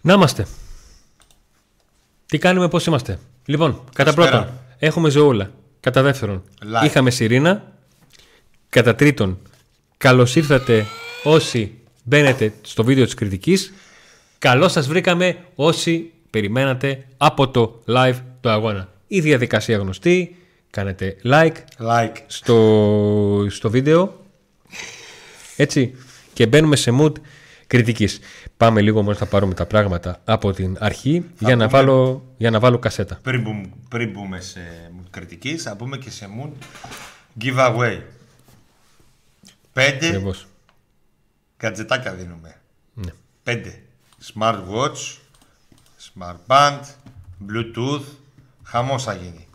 Να είμαστε. Τι κάνουμε, πώς είμαστε. Λοιπόν, κατά πρώτον, έχουμε ζωούλα. Κατά δεύτερον, είχαμε Σιρήνα. Κατά τρίτον, καλώς ήρθατε όσοι μπαίνετε στο βίντεο της κριτικής. Καλώς σας βρήκαμε όσοι περιμένατε από το live το αγώνα. Η διαδικασία γνωστή. Κάνετε like, like. Στο, στο βίντεο. Έτσι. Και μπαίνουμε σε mood κριτικής. Πάμε λίγο μόνο να πάρουμε τα πράγματα από την αρχή για, να βάλω, για να βάλω κασέτα. Πριν, μπούμε, πριν μπούμε σε mood κριτικής, θα πούμε και σε mood giveaway. Πέντε Ακριβώς. κατζετάκια δίνουμε. Ναι. Πέντε. Smartwatch, smart band, bluetooth, χαμός θα γίνει.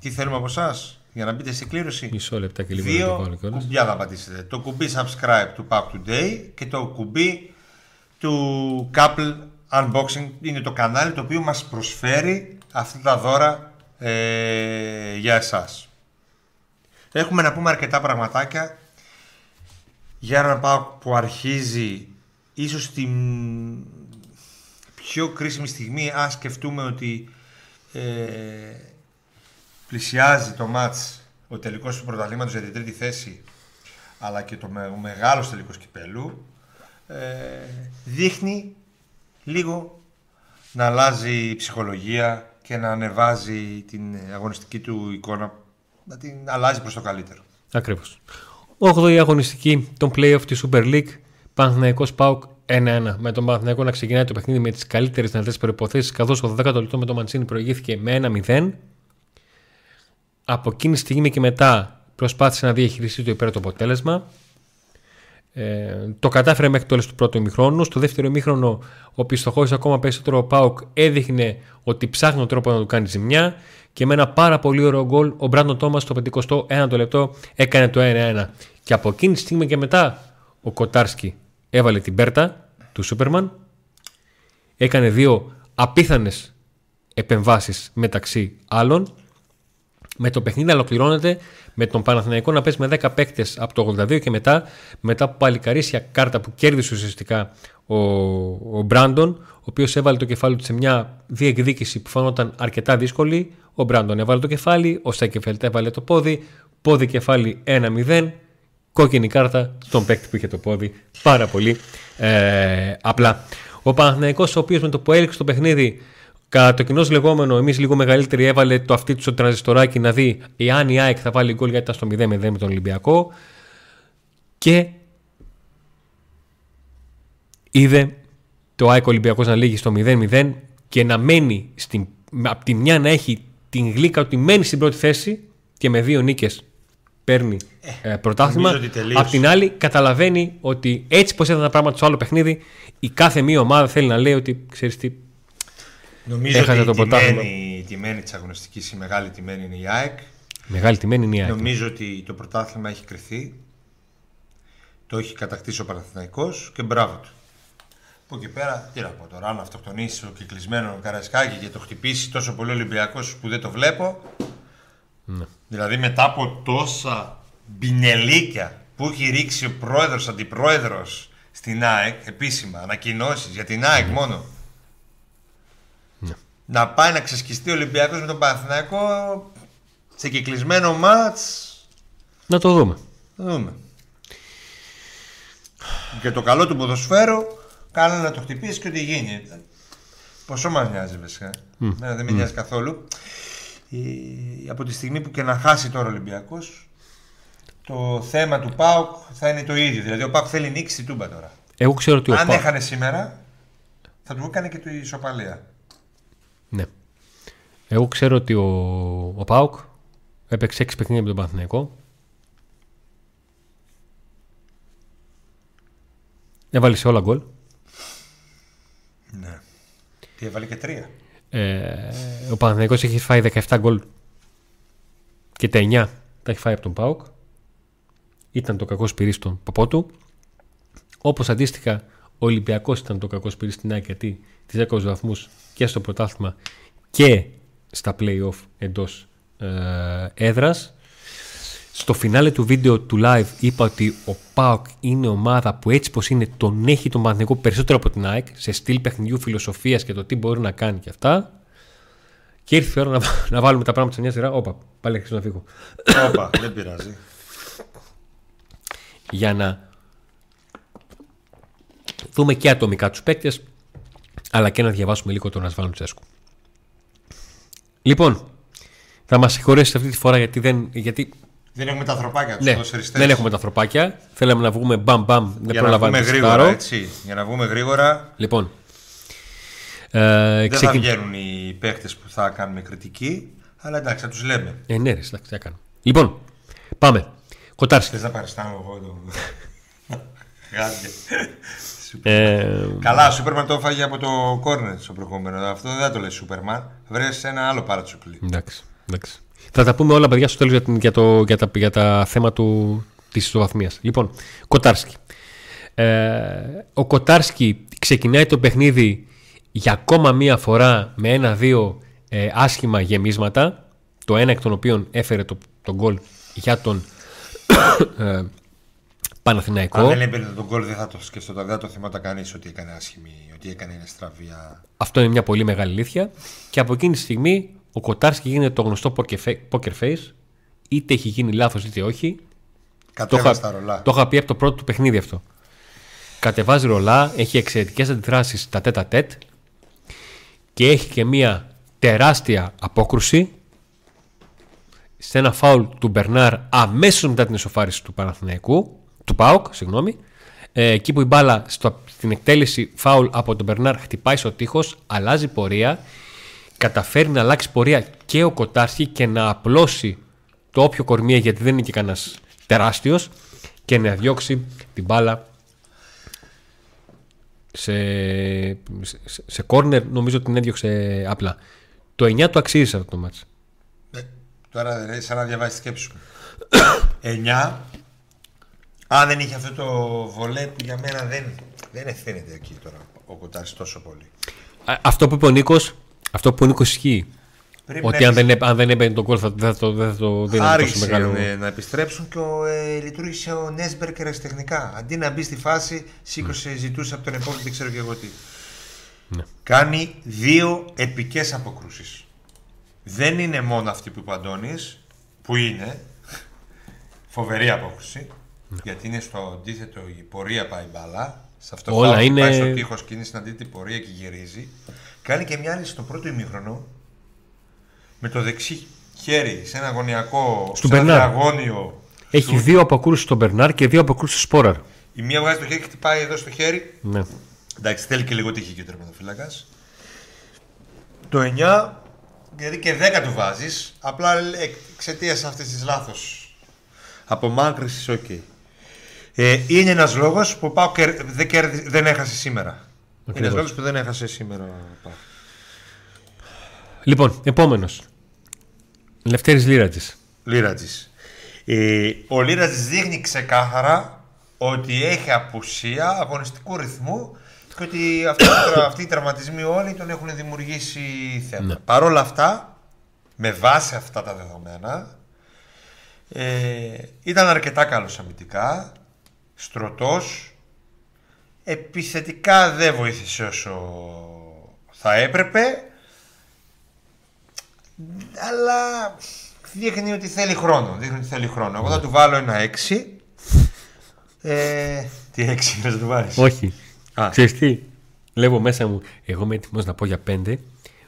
Τι θέλουμε από εσάς; Για να μπείτε σε κλήρωση. Μισό λεπτά και λίγο Δύο να το βάλω κιόλας. κουμπιά θα πατήσετε. Το κουμπί subscribe του Pack Today και το κουμπί του Couple Unboxing είναι το κανάλι το οποίο μας προσφέρει αυτά τα δώρα ε, για εσάς. Έχουμε να πούμε αρκετά πραγματάκια για ένα πάω που αρχίζει ίσως την πιο κρίσιμη στιγμή αν σκεφτούμε ότι ε, πλησιάζει το μάτς ο τελικός του πρωταθλήματος για την τρίτη θέση αλλά και το με, ο μεγάλος τελικός κυπέλου ε, δείχνει λίγο να αλλάζει η ψυχολογία και να ανεβάζει την αγωνιστική του εικόνα να την αλλάζει προς το καλύτερο. Ακριβώς. 8η αγωνιστική των play-off της Super League. Παναθηναϊκός ΠΑΟΚ 1-1. Με τον Παναθηναϊκό να ξεκινάει το παιχνίδι με τις καλύτερες δυνατές προϋποθέσεις καθώς ο 12ο λεπτό με τον Μαντσίνη προηγήθηκε με 1-0. Από εκείνη τη στιγμή και μετά προσπάθησε να διαχειριστεί το υπέρ το αποτέλεσμα. Ε, το κατάφερε μέχρι το τέλος του πρώτου ημιχρόνου. Στο δεύτερο ημίχρονο, ο πιστοχώρης ακόμα περισσότερο ο Πάουκ έδειχνε ότι ψάχνει τον τρόπο να του κάνει ζημιά. Και με ένα πάρα πολύ ωραίο γκολ, ο Μπράντον Τόμας στο 51ο λεπτό έκανε το 1-1. Και από εκείνη τη στιγμή και μετά, ο Κοτάρσκι έβαλε την πέρτα του Σούπερμαν. Έκανε δύο απίθανες επεμβάσεις μεταξύ άλλων με το παιχνίδι να ολοκληρώνεται με τον Παναθηναϊκό να παίζει με 10 παίκτες από το 82 και μετά, μετά από παλικαρίσια κάρτα που κέρδισε ουσιαστικά ο, ο Μπράντον, ο οποίος έβαλε το κεφάλι του σε μια διεκδίκηση που φαίνονταν αρκετά δύσκολη. Ο Μπράντον έβαλε το κεφάλι, ο Σέκεφελτ έβαλε το πόδι, πόδι κεφάλι 1-0, κόκκινη κάρτα στον παίκτη που είχε το πόδι. Πάρα πολύ ε, απλά. Ο Παναθηναϊκός ο οποίος με το που έληξε το παιχνίδι Κατά το κοινό λεγόμενο, εμείς λίγο μεγαλύτερη έβαλε το αυτή του στο τρανζιστοράκι να δει εάν η ΑΕΚ θα βάλει γκολ γιατί ήταν στο 0-0 με τον Ολυμπιακό. Και είδε το ΑΕΚ Ολυμπιακός να λύγει στο 0-0 και να μένει στην, από τη μια να έχει την γλύκα ότι μένει στην πρώτη θέση και με δύο νίκες παίρνει ε, πρωτάθλημα. Απ' την άλλη, καταλαβαίνει ότι έτσι πώ ήταν τα πράγματα στο άλλο παιχνίδι, η κάθε μία ομάδα θέλει να λέει ότι ξέρεις τι, Νομίζω ότι το η τιμένη, η τιμένη της αγωνιστικής, η μεγάλη τιμένη είναι η ΑΕΚ. Μεγάλη τιμένη είναι η ΑΕΚ. Νομίζω ότι το πρωτάθλημα έχει κρυθεί. Το έχει κατακτήσει ο Παναθηναϊκός και μπράβο του. Από εκεί πέρα, τι να πω τώρα, αν αυτοκτονήσει ο κυκλισμένο Καρασκάκη και το χτυπήσει τόσο πολύ Ολυμπιακός που δεν το βλέπω. Ναι. Δηλαδή μετά από τόσα μπινελίκια που έχει ρίξει ο πρόεδρος, αντιπρόεδρος στην ΑΕΚ, επίσημα, ανακοινώσεις για την ΑΕΚ ναι. μόνο να πάει να ξεσκιστεί ο Ολυμπιακός με τον Παναθηναϊκό σε κυκλισμένο μάτς. Να το δούμε. Να δούμε. Και το καλό του ποδοσφαίρου κάνει να το χτυπήσει και ό,τι γίνει. Πόσο μας νοιάζει βασικά. Mm. δεν με νοιάζει καθόλου. από τη στιγμή που και να χάσει τώρα ο Ολυμπιακός το θέμα του ΠΑΟΚ θα είναι το ίδιο. Δηλαδή ο ΠΑΟΚ θέλει νίκη στη Τούμπα τώρα. Εγώ ξέρω ότι Αν έχανε σήμερα θα του έκανε και τη ισοπαλία. Ναι. Εγώ ξέρω ότι ο, ο Πάουκ έπαιξε 6 παιχνίδια με τον Παναθηναϊκό. Έβαλε σε όλα γκολ. Ναι. Και έβαλε και τρία; Ε, ο Παναθηναϊκός έχει φάει 17 γκολ και τα 9 τα έχει φάει από τον Πάουκ. Ήταν το κακό σπυρί στον ποπό του. Όπως αντίστοιχα ο Ολυμπιακός ήταν το κακό σπυρί στην ΑΕΚ γιατί τις 10 βαθμούς και στο πρωτάθλημα και στα play-off εντός ε, έδρας. στο φινάλε του βίντεο του live είπα ότι ο ΠΑΟΚ είναι ομάδα που έτσι πως είναι τον έχει τον Παναθηναϊκό περισσότερο από την ΑΕΚ σε στυλ παιχνιδιού φιλοσοφίας και το τι μπορεί να κάνει και αυτά. Και ήρθε η ώρα να, να βάλουμε τα πράγματα σε μια σειρά. Όπα, πάλι έχεις να φύγω. Όπα, δεν πειράζει. Για να δούμε και ατομικά τους παίκτες αλλά και να διαβάσουμε λίγο τον Ασβάλλον Τσέσκου. Λοιπόν, θα μας συγχωρέσετε αυτή τη φορά γιατί δεν, γιατί δεν έχουμε τα ανθρωπάκια τους ναι, δεν έχουμε τα ανθρωπάκια. Θέλαμε να βγούμε μπαμ μπαμ. Δεν Για να βγούμε γρήγορα, έτσι. Για να βγούμε γρήγορα. Λοιπόν. Ε, δεν ξεκι... θα βγαίνουν οι παίχτες που θα κάνουμε κριτική, αλλά εντάξει, θα τους λέμε. Ε, ναι, ρε, εντάξει, θα κάνουμε. Λοιπόν, πάμε. Κοτάρσκι. Θες να παριστάνω εγώ το. Ε... Καλά, ο Σούπερμαν το έφαγε από το κόρνερ στο προηγούμενο. Αυτό δεν θα το λέει Σούπερμαν. Βρε ένα άλλο παρατσουκλί. Εντάξει, εντάξει. Θα τα πούμε όλα, παιδιά, στο τέλος για, για, το, για, τα, για τα θέματα του, της ισοβαθμίας. Λοιπόν, Κοτάρσκι. Ε, ο Κοτάρσκι ξεκινάει το παιχνίδι για ακόμα μία φορά με ένα-δύο ε, άσχημα γεμίσματα. Το ένα εκ των οποίων έφερε το, το γκολ για τον ε, Παναθηναϊκό. Αν δεν έπαιρνε τον γκολ δεν θα το σκεφτώ. Δεν θα το θυμόταν κανείς ότι έκανε άσχημη, ότι έκανε ένα στραβία. Αυτό είναι μια πολύ μεγάλη αλήθεια. Και από εκείνη τη στιγμή ο Κοτάρσκι γίνεται το γνωστό poker face, είτε έχει γίνει λάθος είτε όχι. Κατέβασε τα ρολά. Το είχα πει από το πρώτο του παιχνίδι αυτό. Κατεβάζει ρολά, έχει εξαιρετικές αντιδράσεις τα τέτα τέτ και έχει και μία τεράστια απόκρουση σε ένα φάουλ του Μπερνάρ αμέσως μετά την εσωφάριση του Παναθηναϊκού, του ΠΑΟΚ, συγγνώμη. Ε, εκεί που η μπάλα στο, στην εκτέλεση φάουλ από τον Μπερνάρ χτυπάει στο τείχος, αλλάζει πορεία καταφέρει να αλλάξει πορεία και ο Κοτάρσκι και να απλώσει το όποιο κορμία γιατί δεν είναι και κανένας τεράστιος και να διώξει την μπάλα σε, σε, σε κόρνερ νομίζω την έδιωξε απλά. Το 9 το αξίζει αυτό το μάτς. Ε, τώρα δεν σαν να διαβάσεις τη σκέψη σου. 9 αν δεν είχε αυτό το βολέ που για μένα δεν, δεν ευθύνεται εκεί τώρα ο Κοτάρης τόσο πολύ. αυτό που είπε ο Νίκος αυτό που είναι ισχύει. ότι αν δεν, αν δεν έμπαινε τον κόλ θα, θα, το, θα το δίνει τόσο μεγάλο. Ναι, να επιστρέψουν και ο, ε, λειτουργήσε ο Νέσμπερκ ερασιτεχνικά. Αντί να μπει στη φάση, σήκωσε, mm. ζητούσε από τον επόμενο, δεν ξέρω και εγώ τι. Ναι. Κάνει δύο επικές αποκρούσεις. Δεν είναι μόνο αυτή που είπε ο Αντώνης, που είναι φοβερή απόκρουση, ναι. γιατί είναι στο αντίθετο η πορεία πάει μπαλά. Σε αυτό Όλα είναι... πάει στο τείχος και είναι στην αντίθετη πορεία και γυρίζει. Κάνει και μια άλλη στο πρώτο ημίχρονο με το δεξί χέρι σε ένα αγωνιακό. Στον Μπερνάρ. Αγώνιο, Έχει σου... δύο αποκρούσεις στον Μπερνάρ και δύο αποκρούσεις στον Σπόραρ. Η μία βγάζει το χέρι και χτυπάει εδώ στο χέρι. Ναι. Εντάξει, θέλει και λίγο τύχη και ο τερματοφύλακας. Το 9, γιατί και 10 του βάζεις, απλά εξαιτίας αυτής της λάθος απομάκρυνσης, OK. Okay. Ε, είναι ένας λόγος που ΠΑΟ δεν, δεν έχασε σήμερα. Είναι ένας λόγος που δεν έχασε σήμερα. Λοιπόν, επόμενος. Λευτέρης Λίρατζη. Λίρατζη. Ε, ο Λίρατζη δείχνει ξεκάθαρα ότι έχει απουσία αγωνιστικού ρυθμού και ότι αυτοί, οι τραυματισμοί όλοι τον έχουν δημιουργήσει θέμα. Ναι. Παρ' όλα αυτά, με βάση αυτά τα δεδομένα, ε, ήταν αρκετά καλός αμυντικά, στρωτός, επιθετικά δεν βοήθησε όσο θα έπρεπε αλλά δείχνει ότι θέλει χρόνο. Δείχνει ότι θέλει χρόνο. Εγώ θα του βάλω ένα 6. Ε, τι 6 θα του βάλεις; Όχι. Α. Ξέρεις τι; Λέω μέσα μου. Εγώ είμαι έτοιμος να πω για 5.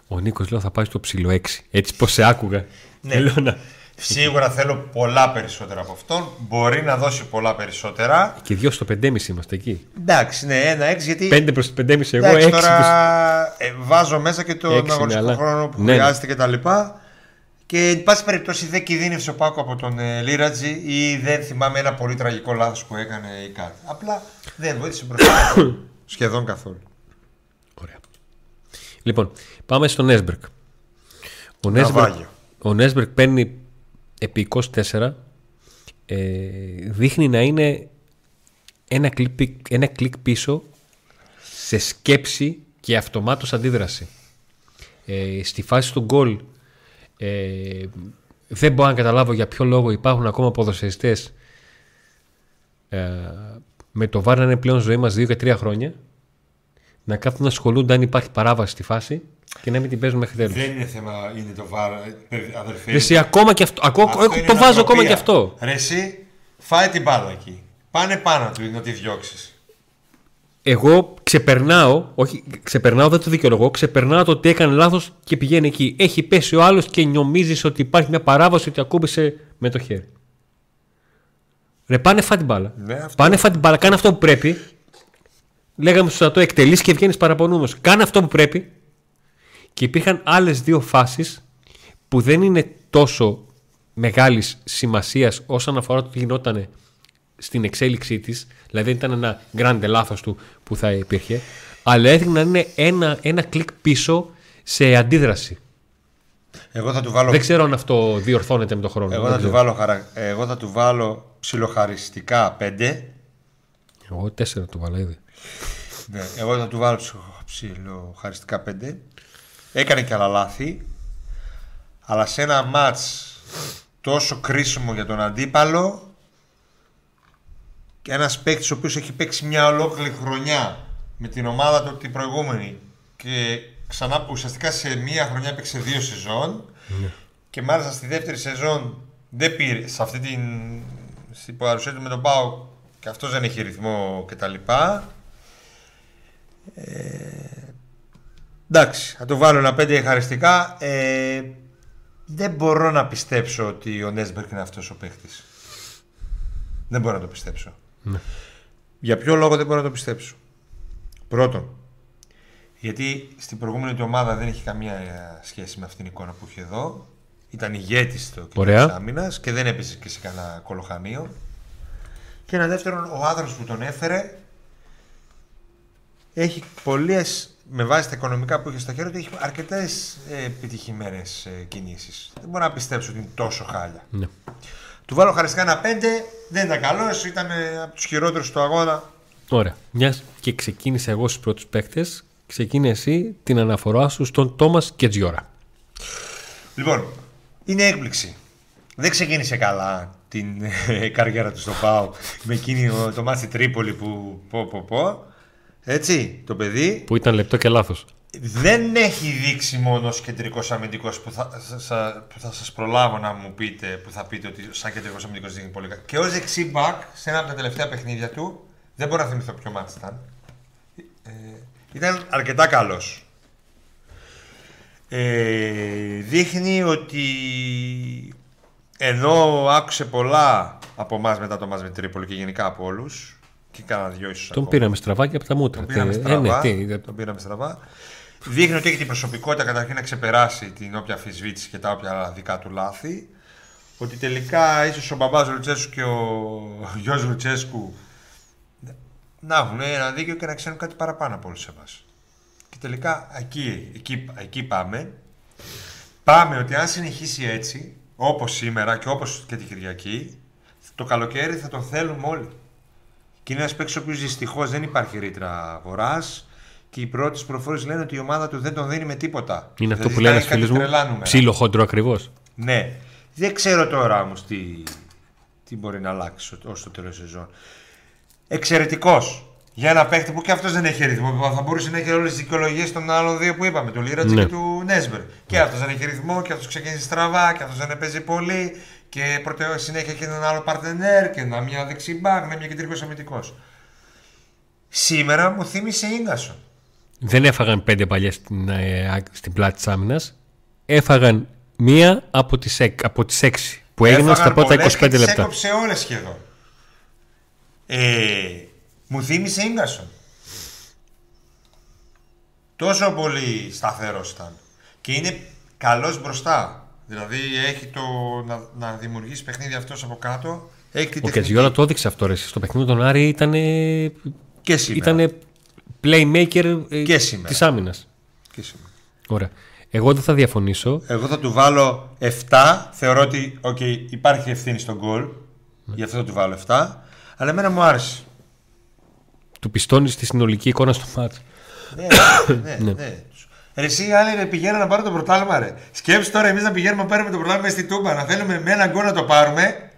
Ο Νίκος λέω θα πάει στο ψηλό 6. Έτσι πώ σε άκουγα. Ναι. να... Σίγουρα θέλω πολλά περισσότερα από αυτόν. Μπορεί να δώσει πολλά περισσότερα. Και δύο στο 5,5 είμαστε εκεί. Εντάξει, ναι, ένα έξι γιατί. 5 προς 5,5 εγώ. Εντάξει, τώρα ε, βάζω μέσα και τον ναι, αγωνιστικό χρόνο που ναι, ναι. χρειάζεται κτλ. Και, τα λοιπά. και εν πάση περιπτώσει δεν κινδύνευσε ο ΠΑΟΚ από τον ε, Λίρατζι ή δεν θυμάμαι ένα πολύ τραγικό λάθος που έκανε ή κάτι. Απλά δεν βοήθησε μπροστά σχεδόν καθόλου. Ωραία. Λοιπόν, πάμε στον Νέσμπερκ. Ο Νέσμπερκ, ο Νέσμπερκ παίρνει επί 24 ε, δείχνει να είναι ένα κλικ, ένα κλικ πίσω σε σκέψη και αυτομάτως αντίδραση. Ε, στη φάση του γκολ ε, Δεν μπορώ να καταλάβω για ποιο λόγο υπάρχουν ακόμα ποδοσφαιριστές ε, με το βάρ να είναι πλέον ζωή μας 2 και 3 χρόνια να κάθουν να ασχολούνται αν υπάρχει παράβαση στη φάση και να μην την παίζουν μέχρι τέλους. Δεν είναι θέμα, είναι το βάρ, αδερφέ. Ρε Εσύ ακόμα και αυτό, ακό- Αυτό είναι το βάζω ακόμα νοοτροπία. και αυτό. Ρε εσύ, φάει την μπάλα εκεί. Πάνε πάνω του να τη διώξεις. Εγώ ξεπερνάω, όχι ξεπερνάω δεν το δικαιολογώ, ξεπερνάω το ότι έκανε λάθος και πηγαίνει εκεί. Έχει πέσει ο άλλος και νομίζεις ότι υπάρχει μια παράβαση ότι ακούμπησε με το χέρι. Ρε πάνε φά την μπάλα. Ναι, αυτό. Πάνε φά την μπάλα, κάνε αυτό που πρέπει. Λέγαμε στο στρατό εκτελείς και βγαίνεις παραπονούμενος. Κάνε αυτό που πρέπει. Και υπήρχαν άλλες δύο φάσεις που δεν είναι τόσο μεγάλης σημασίας όσον αφορά το τι γινόταν στην εξέλιξή της, δηλαδή δεν ήταν ένα γκράντε λάθος του που θα υπήρχε, αλλά έδειχνε να είναι ένα, ένα κλικ πίσω σε αντίδραση. Εγώ θα του βάλω, Δεν ξέρω αν αυτό διορθώνεται με τον χρόνο. εγώ Δεν θα του ξέρω. βάλω, χαρα... εγώ θα του βάλω ψιλοχαριστικά 5. Εγώ τέσσερα το βάλα ήδη. Ναι, εγώ θα του βάλω ψιλο- ψιλοχαριστικά 5. Έκανε και άλλα λάθη. Αλλά σε ένα μάτς τόσο κρίσιμο για τον αντίπαλο και ένας παίκτης ο οποίος έχει παίξει μια ολόκληρη χρονιά με την ομάδα του την προηγούμενη και ξανά ουσιαστικά σε μια χρονιά έπαιξε δύο σεζόν και μάλιστα στη δεύτερη σεζόν δεν πήρε σε αυτή την στην παρουσία του με τον Πάο και αυτός δεν έχει ρυθμό κτλ. Εντάξει, θα το βάλω ένα πέντε ευχαριστικά. Ε, δεν μπορώ να πιστέψω ότι ο Νέσμπερκ είναι αυτός ο παίχτης. Δεν μπορώ να το πιστέψω. Για ποιο λόγο δεν μπορώ να το πιστέψω; Πρώτον, γιατί στην προηγούμενη του ομάδα δεν έχει καμία ε, σχέση με αυτήν την εικόνα που είχε εδώ. Ήταν ηγέτης στο κέντρο Ωραία. της άμυνας και δεν έπεσε και σε κανένα κολοχανίο. Και ένα δεύτερον, ο άνθρωπος που τον έφερε έχει πολλές, με βάση τα οικονομικά που είχε στα χέρια του, έχει αρκετές επιτυχημένες κινήσεις. Δεν μπορώ να πιστέψω ότι είναι τόσο χάλια. Ναι. Του βάλω χαριστικά ένα 5, δεν ήταν καλός, ήταν ε, από τους χειρότερους του αγώνα. Ωραία. Μιας και ξεκίνησα εγώ στους πρώτους παίκτες, ξεκίνησε εσύ την αναφορά σου στον Τόμας Κετζιόρα. Λοιπόν, είναι έκπληξη. Δεν ξεκίνησε καλά την ε, καριέρα του στο ΠΑΟ με εκείνη ο- το μάτι Τρίπολη που πω πω πω. Έτσι, το παιδί Που ήταν λεπτό και λάθος. δεν έχει δείξει μόνο ως κεντρικός αμυντικός που θα, σα- σα- που θα σας προλάβω να μου πείτε, που θα πείτε ότι σαν κεντρικός αμυντικός δείχνει πολύ καλά. Και ως δεξί μπακ, σε ένα από τα τελευταία παιχνίδια του, δεν μπορώ να θυμηθώ ποιο μάτι ήταν, ε, ήταν αρκετά καλός. Ε, δείχνει ότι ενώ άκουσε πολλά από εμάς μετά το μάτς με Τρίπολη και γενικά από όλους και κάνα δυο ίσως Τον ακόμα. πήραμε στραβά και από τα μούτρα. Τον πήραμε Τι- στραβά. Ε, ναι, τι, δεν- τον πήραμε στραβά. Δείχνει ότι έχει την προσωπικότητα καταρχήν να ξεπεράσει την όποια αμφισβήτηση και τα όποια δικά του λάθη. Ότι τελικά ίσως ο μπαμπάς Λουτσέσκου και ο γιος Λουτσέσκου να έχουν ένα δίκιο και να ξέρουν κάτι παραπάνω από όλους εμάς. Και τελικά εκεί, εκεί, εκεί πάμε. Πάμε ότι αν συνεχίσει έτσι, όπως σήμερα και όπως και την Κυριακή, το καλοκαίρι θα τον θέλουμε όλοι. Και είναι ένας παίκτης ο οποίος δυστυχώς δεν υπάρχει ρήτρα αγοράς και οι πρώτες προφορές λένε ότι η ομάδα του δεν τον δίνει με τίποτα. Είναι αυτό Δηλαδή, που λένε κάνει στους φίλους κάτι μου. τρελά νούμερα. Ψήλο χόντρο ακριβώς. Ναι. Δεν ξέρω τώρα όμως τι, τι μπορεί να αλλάξει ως το τέλος σεζόν. Εξαιρετικός. Για ένα παίχτη που και αυτός δεν έχει ρυθμό. Θα μπορούσε να έχει όλες τις δικαιολογίες των άλλων δύο που είπαμε, του Λίρατζη Ναι. και του Νέσμπερ. Και αυτός δεν έχει ρυθμό, και αυτός ξεκίνησε στραβά, και αυτός δεν παίζει πολύ. Και πρώτα συνέχεια έχει έναν άλλο παρτενέρ και ένα μια δεξιμπάκ, μια κεντρικός αμυντικός. Σήμερα μου θύμισε γκασον. Δεν έφαγαν πέντε παλιές στην, ε, στην πλάτη της άμυνας. Έφαγαν μία από τις από τις έξι που έγιναν στα πρώτα 25 λεπτά. Έκοψε όλες σχεδόν. Ε, μου θύμισε γκασον. Τόσο πολύ σταθερός ήταν. Και είναι καλός μπροστά. Δηλαδή έχει το να, να δημιουργήσει παιχνίδι αυτός από κάτω. Έχει την Ο τεχνική. Κετζιόλα το έδειξε αυτό. Ρε. Στο παιχνίδι του τον Άρη ήταν. Και σήμερα. Ήταν playmaker ε, Και σήμερα. της άμυνας. Και σήμερα. Ωραία. Εγώ δεν θα διαφωνήσω. Εγώ θα του βάλω 7. Θεωρώ ότι okay, υπάρχει ευθύνη στον γκολ. Γι' αυτό θα του βάλω 7. Αλλά εμένα μου άρεσε. Του πιστώνεις στη συνολική εικόνα στο μάτς. ναι, ναι, ναι. Ρε, εσύ οι άλλοι ρε, πηγαίνουν να πάρουν το πρωτάθλημα, ρε. Σκέψου τώρα εμείς να πηγαίνουμε να πάρουμε το πρωτάθλημα στη Τούμπα, να θέλουμε με ένα γκολ να το πάρουμε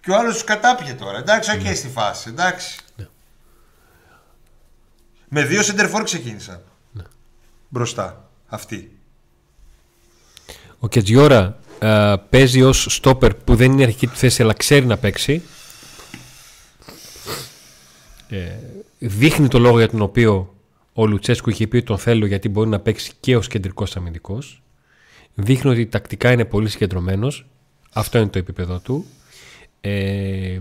και ο άλλος του κατάπιε τώρα. Εντάξει, OK, okay, στη φάση. Εντάξει. Ναι. Με δύο σεντερφόρ ξεκίνησαν. Ναι. Μπροστά. Αυτοί. Ο Κετζιόρα ε, παίζει ως στόπερ που δεν είναι αρχική του θέση αλλά ξέρει να παίξει. Ε, δείχνει το λόγο για τον οποίο ο Λουτσέσκου είχε πει ότι τον θέλω γιατί μπορεί να παίξει και ως κεντρικός αμυντικός. Δείχνει ότι τακτικά είναι πολύ συγκεντρωμένος. Αυτό είναι το επίπεδο του. Ε,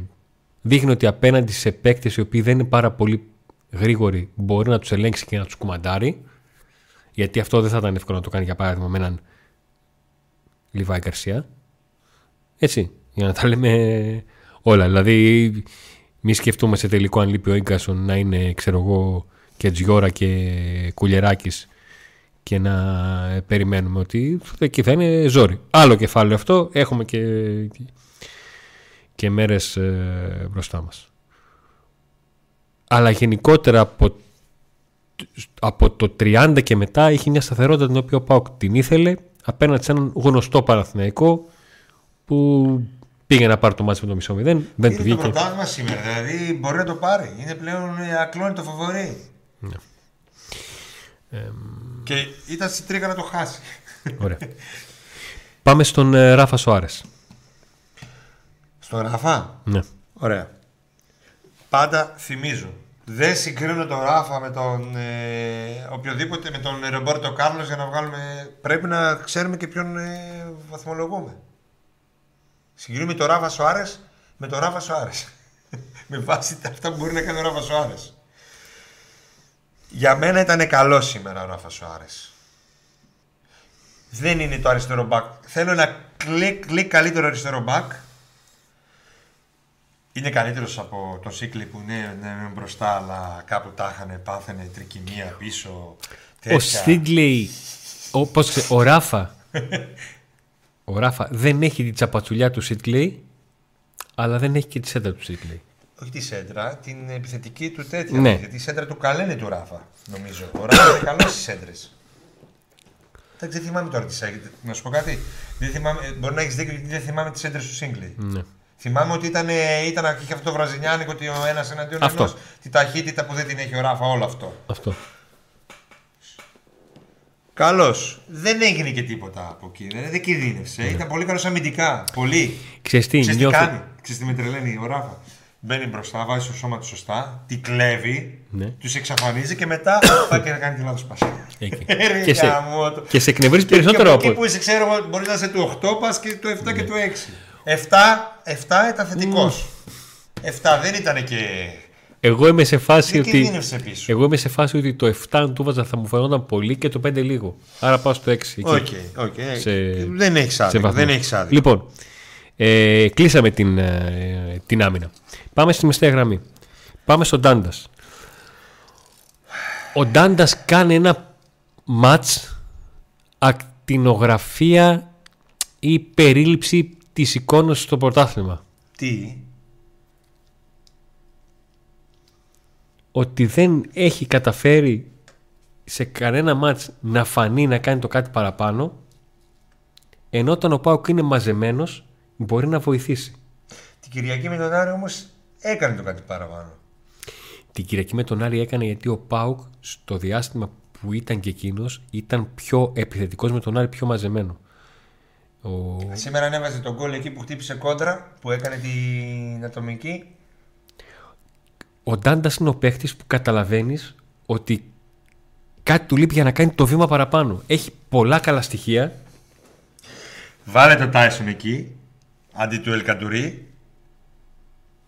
δείχνει ότι απέναντι σε παίκτες οι οποίοι δεν είναι πάρα πολύ γρήγοροι μπορεί να τους ελέγξει και να τους κουμαντάρει. Γιατί αυτό δεν θα ήταν εύκολο να το κάνει για παράδειγμα με έναν Λιβάη Καρσία. Έτσι, για να τα λέμε όλα. Δηλαδή, μη σκεφτούμε σε τελικό αν λείπει ο Ίγκασον να είναι, ξέρω εγώ, και Τζιόρα και Κουλιεράκη και να περιμένουμε ότι εκεί θα είναι ζόρι. Άλλο κεφάλαιο αυτό, έχουμε και, και μέρες ε, μπροστά μας. Αλλά γενικότερα από, από το 30 και μετά είχε μια σταθερότητα την οποία ο Πάουκ την ήθελε απέναντι σε έναν γνωστό Παναθηναϊκό που πήγε να πάρει το μάτι με το μισό μηδέν. Δεν του βγήκε. Είναι το πρωτάθλημα σήμερα, δηλαδή μπορεί να το πάρει. Είναι πλέον ε, ακλόνητο φαβορή. Ναι. Και ήταν στην τρίγα να το χάσει. Ωραία. Πάμε στον ε, Ράφα Σοάρες. Στον Ράφα; Ναι. Ωραία. Πάντα θυμίζω δεν συγκρίνω τον Ράφα με τον ε, οποιοδήποτε, με τον Ρομπόρτο Κάρλος για να βγάλουμε. Πρέπει να ξέρουμε και ποιον ε, βαθμολογούμε. Συγκρίνουμε τον Ράφα Σοάρες με τον Ράφα Σοάρες. με βάση αυτά που μπορεί να κάνει ο Ράφα Σοάρες. Για μένα ήταν καλός σήμερα ο Ράφα Σοάρες. Δεν είναι το αριστερό μπακ. Θέλω ένα κλικ, κλικ καλύτερο αριστερό μπακ είναι καλύτερος από τον Σίκλι που είναι, ναι, μπροστά, αλλά κάπου τα είχαν, πάθανε τρικυμία πίσω. Ο Σίγκλι, ο, ο Ράφα. ο Ράφα δεν έχει τη τσαπατσουλιά του Σίτκλεϊ, αλλά δεν έχει και τη σέντρα του Σίτκλεϊ. Όχι τη σέντρα, την επιθετική του τέτοια. Ναι. Γιατί η σέντρα του καλέ είναι του Ράφα, νομίζω. Ο Ράφα είναι καλός στις σέντρες. Δεν θυμάμαι τώρα τι έγινε. Να σου πω κάτι. Δεν θυμάμαι, μπορεί να έχεις δίκιο γιατί δεν θυμάμαι τις έντρε του Σίγκλεϊ. Ναι. Θυμάμαι ότι ήταν, ήταν είχε αυτό το βραζινιάνικο ότι ο ένας εναντίον ενός. Τη ταχύτητα που δεν την έχει ο Ράφα, όλο αυτό. Αυτό. Καλώ. Δεν έγινε και τίποτα από εκεί. Δεν, δεν κινδύνευσε. Ναι. Ήταν πολύ καλός αμυντικά. Πολύ. Ξέρεις τι, Ξέρεις τι κάνει. Ξέρεις τι με τρελαίνει ο Ράφα. Μπαίνει μπροστά, βάζει το σώμα του σωστά, τη κλέβει, ναι. τους εξαφανίζει και μετά πάει και να κάνει τη λάθος πασιά. και, σε, και σε εκνευρίζει περισσότερο από. Εκεί που είσαι, ξέρω, μπορείς να είσαι του 8 πας και του 7 ναι. και του 6. 7, 7 ήταν θετικός. 7 δεν ήταν και. Εγώ είμαι σε φάση ότι. Εγώ είμαι σε φάση ότι το 7 αν του βάζα θα μου φαινόταν πολύ και το 5 λίγο. Άρα πάω στο 6. Εκεί. Okay, okay. Σε... Δεν έχεις άδικο. Δεν έχεις άδικο. Λοιπόν, ε, κλείσαμε την, ε, την άμυνα. Πάμε στη μεσταία γραμμή. Πάμε στον Ντάντα. Ο Ντάντα κάνει ένα ματς ακτινογραφία ή περίληψη της εικόνας στο πρωτάθλημα. Τι; Ότι δεν έχει καταφέρει σε κανένα μάτς να φανεί να κάνει το κάτι παραπάνω ενώ όταν ο Πάουκ είναι μαζεμένος μπορεί να βοηθήσει. Την Κυριακή με τον Άρη όμως έκανε το κάτι παραπάνω. Την Κυριακή με τον Άρη έκανε γιατί ο Πάουκ στο διάστημα που ήταν και εκείνος ήταν πιο επιθετικός με τον Άρη πιο μαζεμένο. Ο... Σήμερα ανέβαζε τον γκολ εκεί που χτύπησε κόντρα, που έκανε την ατομική. Ο Ντάντας είναι ο παίχτης που καταλαβαίνεις ότι κάτι του λείπει για να κάνει το βήμα παραπάνω. Έχει πολλά καλά στοιχεία. Βάλε το Τάισον εκεί, αντί του Ελκαντουρί,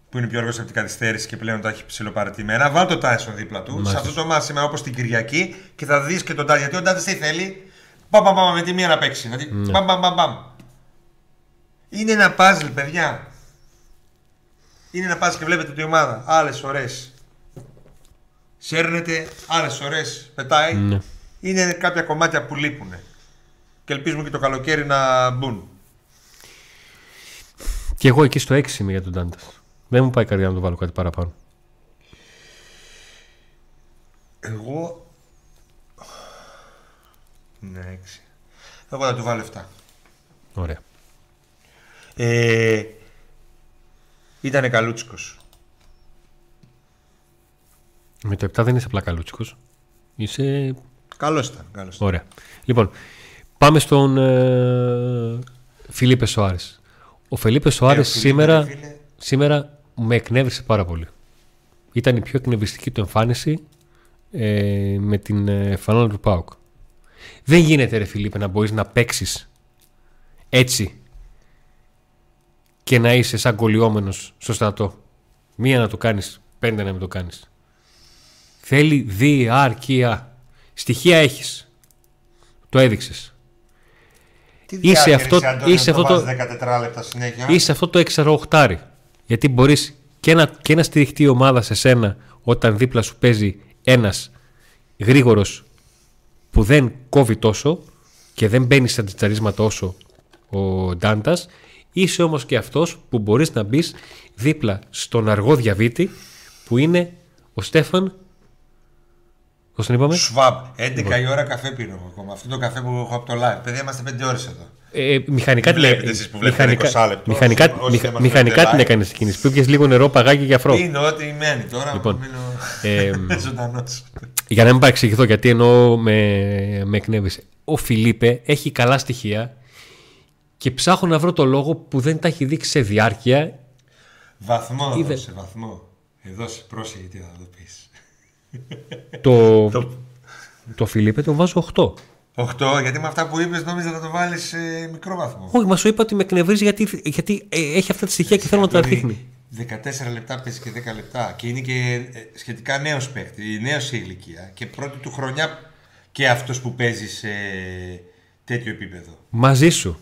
που είναι πιο αργός από την καθυστέρηση και πλέον τα έχει ψηλοπαρατημένα. Βάλε το Τάισον δίπλα του, Μάλιστα. σε αυτό το μάθημα όπως την Κυριακή και θα δεις και τον Τάισον. Γιατί ο Ντάντα τι θέλει, Παμ, παμ, παμ, με τη μία να παίξει. Δηλαδή, ναι. παμ, παμ, παμ, Είναι ένα παζλ, παιδιά. Είναι ένα παζλ και βλέπετε τη ομάδα. Άλλες ώρες. Σέρνεται, άλλες ώρες πετάει. Ναι. Είναι κάποια κομμάτια που λείπουν. Και ελπίζουμε και το καλοκαίρι να μπουν. Και εγώ εκεί στο 6 είμαι για τον Τάντας. Δεν μου πάει καρδιά να το βάλω κάτι παραπάνω. Εγώ Ναι, 6. Εγώ θα του βάλω 7. Ωραία. Ε, ήτανε καλούτσικος. Με το 7 δεν είσαι απλά καλούτσικος. Είσαι. Καλός ήταν. Καλός ήταν. Ωραία. Λοιπόν, πάμε στον ε, Φιλίπε Σοάρες. Ο Φελίπε Σοάρε Ε, ο Φιλίππε, σήμερα, ρε φίλε, σήμερα με εκνεύρισε πάρα πολύ. Ήταν η πιο εκνευριστική του εμφάνιση ε, με την ε, φανέλα του ΠΑΟΚ. Δεν γίνεται ρε Φιλίππε να μπορείς να παίξεις έτσι και να είσαι σαν κολλιόμενος στο στρατό. Μία να το κάνεις, πέντε να μην το κάνεις. Θέλει διάρκεια. Στοιχεία έχεις. Το έδειξες. Τι Είσαι διάκριση, αυτό- Αντώνη, είσαι να το αυτό το- βάζεις 14 λεπτά συνέχεια; Είσαι αυτό το εξαροχτάρι. Γιατί μπορείς και να, και να στηριχτεί η ομάδα σε σένα όταν δίπλα σου παίζει ένας γρήγορος που δεν κόβει τόσο και δεν μπαίνει στα τσαρίσματα όσο ο Ντάντας είσαι όμως και αυτός που μπορείς να μπεις δίπλα στον αργό διαβήτη που είναι ο Στέφαν πώς τον είπαμε; Σβάμπ. 11 η ώρα καφέ πίνω εγώ ακόμα. Αυτό το καφέ που έχω από το live. Παιδιά, είμαστε 5 ώρες εδώ. Ε, μηχανικά την, Βλέπετε εσείς που βλέπετε 20 λεπτό, μηχανικά, όσοι μηχα- δεν μας μηχανικά βλέπετε την live. έκανε κίνηση. Πήγε λίγο νερό, παγάκι και αφρό. Είναι ό,τι μένει τώρα. Λοιπόν, Λοιπόν, ε, μείνω ζωντανός. Για να μην παρεξηγηθώ γιατί εννοώ με, με εκνεύρισε. Ο Φιλίπε έχει καλά στοιχεία και ψάχνω να βρω το λόγο που δεν τα έχει δείξει σε διάρκεια. Βαθμό Είδε. δώσε, βαθμό. Εδώ σε πρόσεχε τι θα το πεις. Το, Το το Φιλίπε τον βάζω 8. 8, γιατί με αυτά που είπες νόμιζα θα το βάλεις σε μικρό βαθμό. Όχι, μας σου είπα ότι με εκνευρίζει γιατί, γιατί ε, έχει αυτά τα στοιχεία και θέλω να τα δείχνει. 14 λεπτά παίζει και 10 λεπτά και είναι και ε, σχετικά νέος παίχτης, νέο σε ηλικία και πρώτη του χρονιά και αυτός που παίζει σε τέτοιο επίπεδο. Μαζί σου.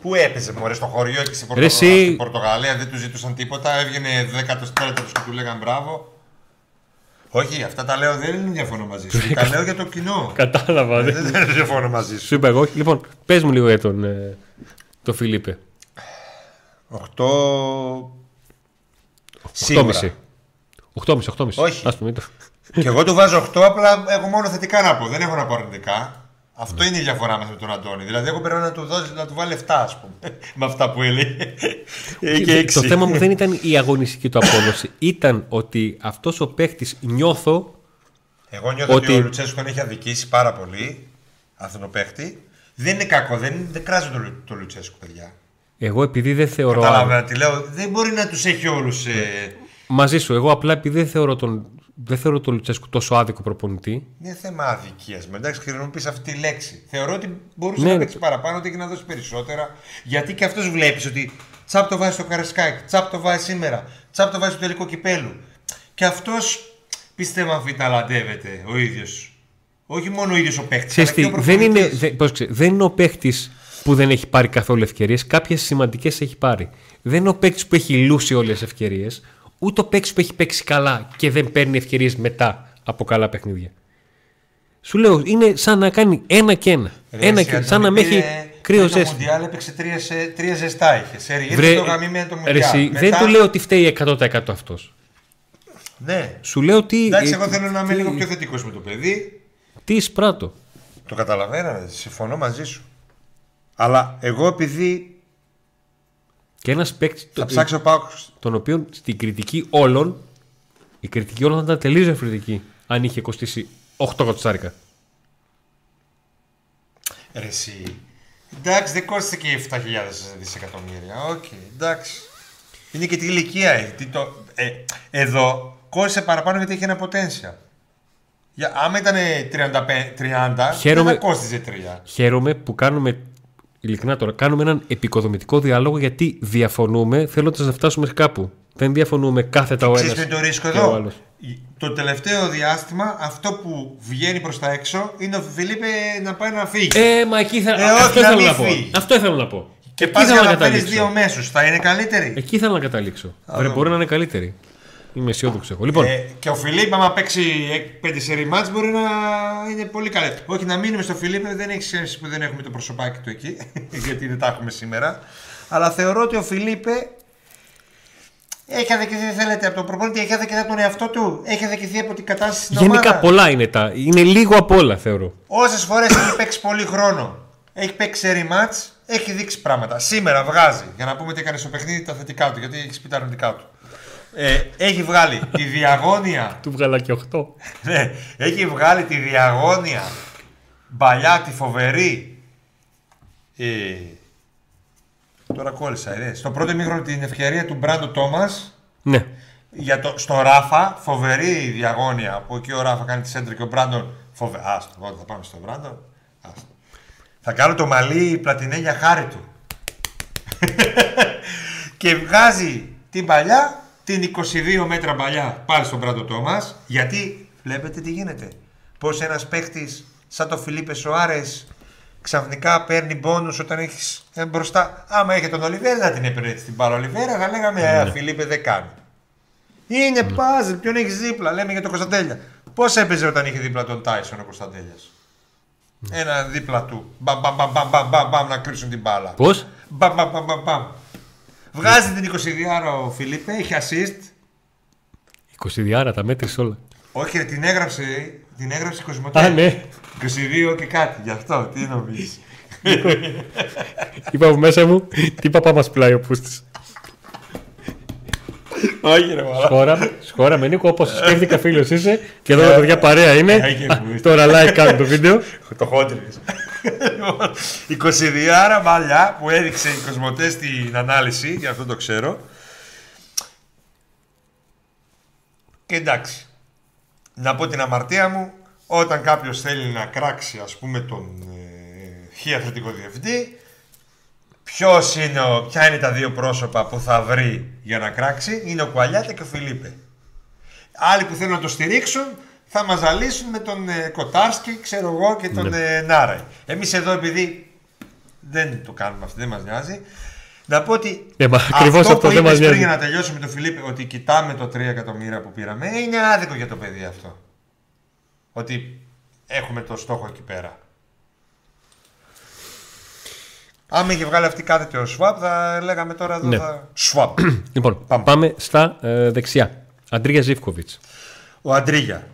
Πού έπαιζε μωρέ στο χωριό και σε Ρε εσύ- Πορτογαλία, στην Πορτογαλία δεν του ζητούσαν τίποτα, έβγαινε 14ο και του λέγαν μπράβο. Όχι, αυτά τα λέω δεν διαφωνώ μαζί σου. τα λέω για το κοινό. Κατάλαβα. δεν- δεν διαφωνώ μαζί σου. Σου είπα εγώ. όχι. Λοιπόν, πες μου λίγο για τον ε, το Φιλίπε. 8. 8,5. 8,5, 8,5. Όχι. Ας πούμε, το- Και εγώ του βάζω 8, απλά έχω μόνο θετικά να πω. Δεν έχω να πω αρνητικά. Αυτό είναι η διαφορά μας με τον Αντώνη. Δηλαδή, εγώ πρέπει να του, δώσεις, να του βάλει 7, ας πούμε. με αυτά που έλεγε. Ε, και το 6. θέμα μου δεν ήταν η αγωνιστική του απόδοση. ήταν ότι αυτός ο παίχτης νιώθω Εγώ νιώθω ότι... ότι- ο Λουτσέσκου τον έχει αδικήσει πάρα πολύ αυτόν τον παίχτη. Δεν είναι κακό, δεν, δεν κράζει τον, Λου- τον Λουτσέσκου, παιδιά. Εγώ επειδή δεν θεωρώ. Καταλαβαίνω τι λέω. Δεν μπορεί να τους έχει όλους. Ε... Μαζί σου, εγώ απλά επειδή δεν θεωρώ τον, δεν θεωρώ τον Λουτσέσκου τόσο άδικο προπονητή. Είναι θέμα αδικίας. Με εντάξει, χρησιμοποιείς αυτή τη λέξη. Θεωρώ ότι μπορούσε Ναι. να παίξει παραπάνω, ότι έχει να δώσει περισσότερα. Γιατί και αυτός βλέπεις ότι τσάπ το βάζει στο Καρασκάκι, τσάπ το βάζει σήμερα, τσάπ το βάζει στο τελικό κυπέλου. Και αυτός πιστεύω αμφιταλαντεύεται ο ίδιος. Όχι μόνο ο ίδιος ο παίχτη. Ξέρεις τι, δεν είναι, δεν, πώς ξέρεις, δεν είναι ο παίχτη που δεν έχει πάρει καθόλου ευκαιρίες. Κάποιες σημαντικές έχει πάρει. Δεν είναι ο παίχτη που έχει λούσει όλες τις ευκαιρίες. Ούτε ο παίχτη που έχει παίξει καλά και δεν παίρνει ευκαιρίες μετά από καλά παιχνίδια. Σου λέω, είναι σαν να κάνει ένα και ένα. ένα και, σαν να με έχει κρύο Το ζέστη. Μουντιάλ έπαιξε τρία, σε- τρία ζεστά είχε. Σε ήρθε Βρε, το γαμίμενο το ρε, Μουντιάλ. εσύ, Μετά- Δεν του λέω ότι φταίει 100% αυτός. Ναι. Σου λέω ότι. Εντάξει, ε, εγώ θέλω να είμαι τι- λίγο πιο θετικός με το παιδί. Τι εισπράττω. Το καταλαβαίνω, ρε, συμφωνώ μαζί σου. Αλλά εγώ επειδή Και ένας παίκτης. θα ψάξω πάω τον οποίο στην κριτική όλων, η κριτική όλων θα ήταν τελείως διαφορετική αν είχε κοστίσει 8 κοτσάρικα. Ρε εσύ. Εντάξει, δεν κόστησε και 7.000 δισεκατομμύρια. Οκ, εντάξει. Είναι και τη ηλικία. ε. Τι το, ε, εδώ κόστησε παραπάνω γιατί είχε ένα potential. Για, άμα ήταν 35, 30, Χαίρομαι- δεν θα κόστιζε 3. Χαίρομαι που κάνουμε, ειλικρινά τώρα, κάνουμε έναν επικοδομητικό διάλογο γιατί διαφωνούμε θέλοντας να φτάσουμε κάπου. Δεν διαφωνούμε κάθετα ο Ξέρεις ένας. ποιο είναι το ρίσκο και ο εδώ. άλλος. Το τελευταίο διάστημα αυτό που βγαίνει προς τα έξω είναι ο Φιλίπε να πάει να φύγει. Ε, μα εκεί θα... Ε, αυτό όχι, να ήθελα μην να πω. φύγει. Αυτό ήθελα να πω. και εκεί πας ήθελα για να να φέρεις καταλήξω. δύο μέσους. Θα είναι καλύτερη; Εκεί ήθελα να καταλήξω. Βρε, δούμε. μπορεί να είναι καλύτερη. Είμαι αισιόδοξο εγώ. Λοιπόν, Ε, και ο Φιλίπ, άμα παίξει 5 σερι μάτς, μπορεί να είναι πολύ καλό. Όχι, να μείνουμε στο Φιλίπ, δεν έχει σχέση που δεν έχουμε το προσωπάκι του εκεί, γιατί δεν τα έχουμε σήμερα. Αλλά θεωρώ ότι ο Φιλίπε Έχει αδικηθεί, θέλετε, από τον προπονητή, έχει αδικηθεί από τον εαυτό του, έχει αδικηθεί από την κατάσταση στην Γενικά ομάδα. πολλά είναι τα. Είναι λίγο απ' όλα θεωρώ. Όσες φορές έχει παίξει πολύ χρόνο, έχει παίξει σε ρημάτ, έχει δείξει πράγματα. Σήμερα βγάζει, για να πούμε τι έκανε στο παιχνίδι, τα θετικά του, γιατί έχει πει τα αρνητικά του. Ε, έχει βγάλει τη διαγώνια. Του βγάλα και 8. ναι, έχει βγάλει τη διαγώνια παλιά, τη φοβερή. Ε, τώρα κόλλησα, ε, Στο πρώτο μήχρονο την ευκαιρία του Μπράντο Τόμας Ναι. για το, στο Ράφα, φοβερή διαγώνια που εκεί ο Ράφα κάνει τη σέντρα και ο Μπράντον. Φοβε... Άστο, εγώ θα πάμε στον Μπράντον. Άστο. Θα κάνω το μαλλί πλατινέ για χάρη του. και βγάζει την παλιά, την 22 μέτρα παλιά πάλι στον Μπράντο Τόμας. Γιατί βλέπετε τι γίνεται. Πώς ένας παίχτη σαν το Φιλίπε Σοάρες ξαφνικά παίρνει μπόνους όταν έχεις μπροστά. Άμα είχε τον Ολιβέρα, δεν την έπαιρνε έτσι την μπάλα. Ολιβέρα, θα λέγαμε Ε, Φιλίπε δεν κάνει. Είναι παζλ, ποιον έχεις δίπλα, λέμε για τον Κωνσταντέλια. Πώς έπαιζε όταν είχε δίπλα τον Τάισον ο Κωνσταντέλιας; Ένα δίπλα του. Μπαμ, μπαμ, μπαμ, μπαμ, μπαμ, μπαμ, μπαμ, να κρίσουν την μπάλα. Πώς; Μπαμ, μπαμ, μπαμ, μπαμ, μπαμ. Βγάζει την 22 ο Φιλίπε, έχει assist. 20 άρα τα μέτρησε όλα. Όχι, ρε, την έγραψε, την έγραψε Κοσμοτέ. Α, ναι. 22 και κάτι, γι' αυτό, τι νομίζεις. Είπα από μέσα μου, τι παπά μας πουλάει ο Πούστης. Όχι ρε μαλάκα. Σχόρα, σχόρα με Νίκο, όπως σκέφτηκα φίλος είσαι και εδώ τα παιδιά παρέα είναι. Έγινε που είστε. Τώρα like κάνω το βίντεο. Το χόντρινες. 22 άρα μαλλιά που έδειξε η Κοσμοτέ στην ανάλυση, γι' αυτό το ξέρω. Και εντάξει. Να πω την αμαρτία μου, όταν κάποιος θέλει να κράξει ας πούμε τον ε, χι αθλητικό διευθυντή, ποιος είναι ο, ποια είναι τα δύο πρόσωπα που θα βρει για να κράξει, είναι ο Κουαλιάτε και ο Φιλίπε. Άλλοι που θέλουν να το στηρίξουν θα μας ζαλίσουν με τον ε, Κοτάρσκι, ξέρω εγώ, και τον ε, Νάραη. Εμείς εδώ επειδή δεν το κάνουμε αυτό, δεν μας νοιάζει, να πω ότι Ναι, μα ακριβώς αυτό, αυτό που δεν μας είπες πριν νοιάζει. για να τελειώσουμε με τον Φιλίππε, ότι κοιτάμε το 3 εκατομμύρια που πήραμε, είναι άδικο για το παιδί αυτό. Ότι έχουμε το στόχο εκεί πέρα. Άμα είχε βγάλει αυτή κάτι ο Σβάπ, θα λέγαμε τώρα εδώ Ναι. θα... Σβάπ. Λοιπόν, Πάμε. πάμε, στα ε, δεξιά. Αντρίγια Ζήφκοβιτς. Ο Αντρίγια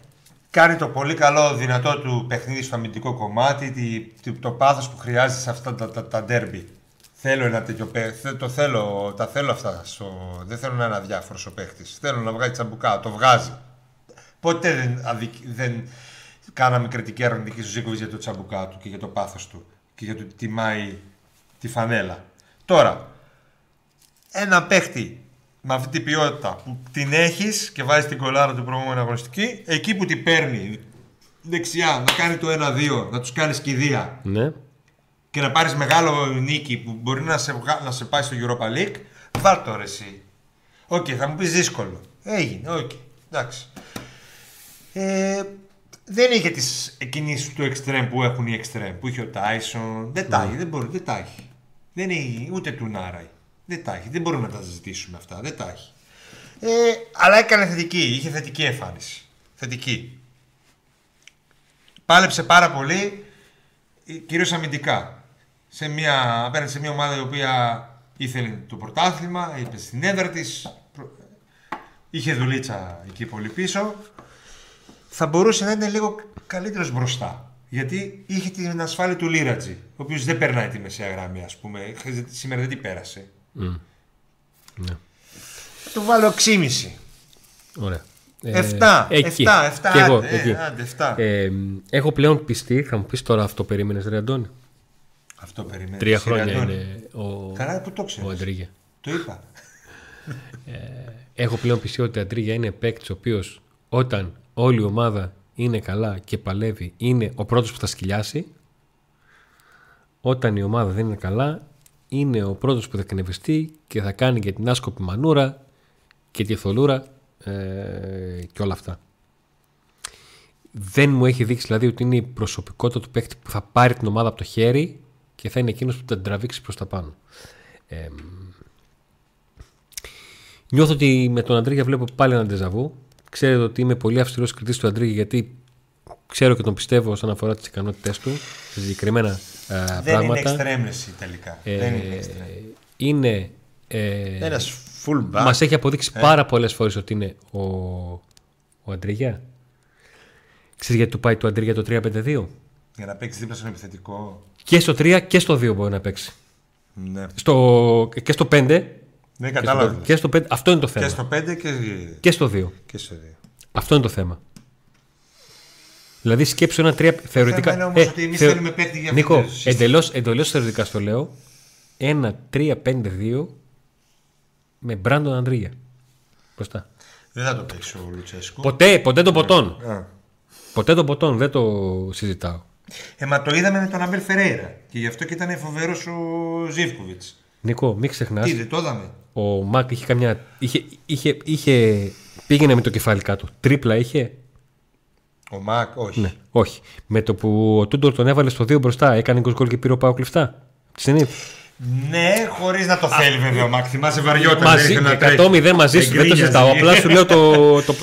κάνει το πολύ καλό δυνατό του παιχνίδι στο αμυντικό κομμάτι, τη, τη- το πάθος που χρειάζεται σε αυτά τα, τα, τα ντέρμπι. Θέλω ένα τέτοιο παίχτη, το θέλω, τα θέλω αυτά. Στο, δεν θέλω να είναι αδιάφορος ο παίχτης. Θέλω να βγάζει τσαμπουκά, το βγάζει. Ποτέ δεν, αδικ- δεν κάναμε κριτική αρνητική στο Ζήκοβιτ για το τσαμπουκά του και για το πάθος του και για το ότι τιμάει τη φανέλα. Τώρα, ένα παίχτη με αυτή την ποιότητα που την έχεις και βάζεις την κολάρα του προηγούμενη αγωνιστική, εκεί που την παίρνει δεξιά να κάνει το 1-2, να τους κάνει κηδεία Ναι. και να πάρεις μεγάλο νίκη που μπορεί να σε, βγα- να σε πάει στο Europa League, βάλ το ρε εσύ. Οκ, θα μου πεις δύσκολο. Έγινε, οκ, εντάξει. Ε, δεν είχε τις κινήσει του εξτρέμ που έχουν οι εξτρέμ. Που είχε ο Τάισον. Δεν τα έχει, δεν μπορεί, δεν τα έχει. Δεν έχει ούτε του Νάραη. Δεν τα έχει, δεν μπορούμε να τα συζητήσουμε αυτά. Δεν τα έχει. Ε, αλλά έκανε θετική, είχε θετική εμφάνιση. Θετική. Πάλεψε πάρα πολύ, ε, κυρίως αμυντικά. Σε μια, απέναντι σε μια ομάδα η οποία ήθελε το πρωτάθλημα, είπε στην έδρα της, προ- είχε δουλίτσα εκεί πολύ πίσω. Θα μπορούσε να είναι λίγο καλύτερος μπροστά. Γιατί είχε την ασφάλεια του Λίρατζη, ο οποίος δεν περνάει τη μεσαία γραμμή, ας πούμε. Σήμερα δεν την πέρασε. Ναι. Του βάλω 6,5. Ωραία. 7, Ε, εκεί. 7, 7, Κι εγώ, άντε, ε, εκεί. άντε, 7. Ε, έχω πλέον πιστεί, θα μου πεις τώρα αυτό περίμενες, Ρε Αντώνη; Αυτό περιμένει. Τρία Σιρή χρόνια Αντώνη. είναι ο, Καλά που το ο ξέρεις. Αντρίγια. Το είπα. Έχω πλέον πιστεί ότι ο Αντρίγια είναι παίκτης ο οποίος όταν όλη η ομάδα είναι καλά και παλεύει, είναι ο πρώτος που θα σκυλιάσει. Όταν η ομάδα δεν είναι καλά, είναι ο πρώτος που θα εκνευριστεί και θα κάνει και την άσκοπη μανούρα και τη θολούρα ε, και όλα αυτά. Δεν μου έχει δείξει δηλαδή ότι είναι η προσωπικότητα του παίκτη που θα πάρει την ομάδα από το χέρι και θα είναι εκείνος που θα την τραβήξει προς τα πάνω. Ε, Νιώθω ότι με τον Αντρίγια βλέπω πάλι ένα ντεζαβού. Ξέρετε ότι είμαι πολύ αυστηρός κριτής του Αντρίγια γιατί ξέρω και τον πιστεύω όσον αφορά τις ικανότητές του σε συγκεκριμένα ε, Δεν είναι πράγματα. εξτρέμνεση τελικά. Ε, Δεν είναι εξτρέμ. είναι, ε, Ένας Full back. Μας έχει αποδείξει πάρα πολλές φορές ότι είναι ο, ο Αντρίγια. Ξέρεις γιατί του πάει το Αντρίγια το 3-5-2. Για να παίξει δίπλα στον επιθετικό. Και στο 3 και στο 2 μπορεί να παίξει. Ναι. Στο, και στο 5. Ναι, Και στο, κατάλαβα. και στο 5. Αυτό είναι το θέμα. Και στο 5 και, Και στο 2. και στο 2. Αυτό είναι το θέμα. Δηλαδή σκέψου ένα 3 θεωρητικά. είναι όμως ότι εμείς θέλουμε παίκτη για αυτό Νίκο, το σύστημα. εντελώς, εντελώς θεωρητικά στο λέω. Ένα 3-5-2 με Μπράντον Αντρίγια. Μπροστά. Δεν θα το παίξει ο Λουτσέσκου. Ποτέ, ποτέ των ποτών. Α. Ποτέ των ποτών, δεν το συζητάω. Ε, μα το είδαμε με τον Αμπέλ Φερέιρα. Και γι' αυτό και ήταν φοβερός ο Ζήφκοβιτς. Νίκο, μην ξεχνάς. Τι δεν το είδαμε. Ο Μακ είχε καμιά. Είχε, είχε, είχε, πήγαινε με το κεφάλι κάτω. Τρίπλα είχε. Ο Μακ, όχι. Ναι, όχι. Με το που ο Τούντορ τον έβαλε στο 2 μπροστά, έκανε γκολ και πήρε ο Πάο κλειστά. Τη Σενίτ. Ναι, χωρίς να το θέλει βέβαια ο Μακ. Θυμάσαι βαριόταν. Μαζί, δεν ήθελε να 100 τρέχει. μηδέν μαζί σου, δεν το Εγκρίνιαζε. συζητάω. Απλά σου λέω το. το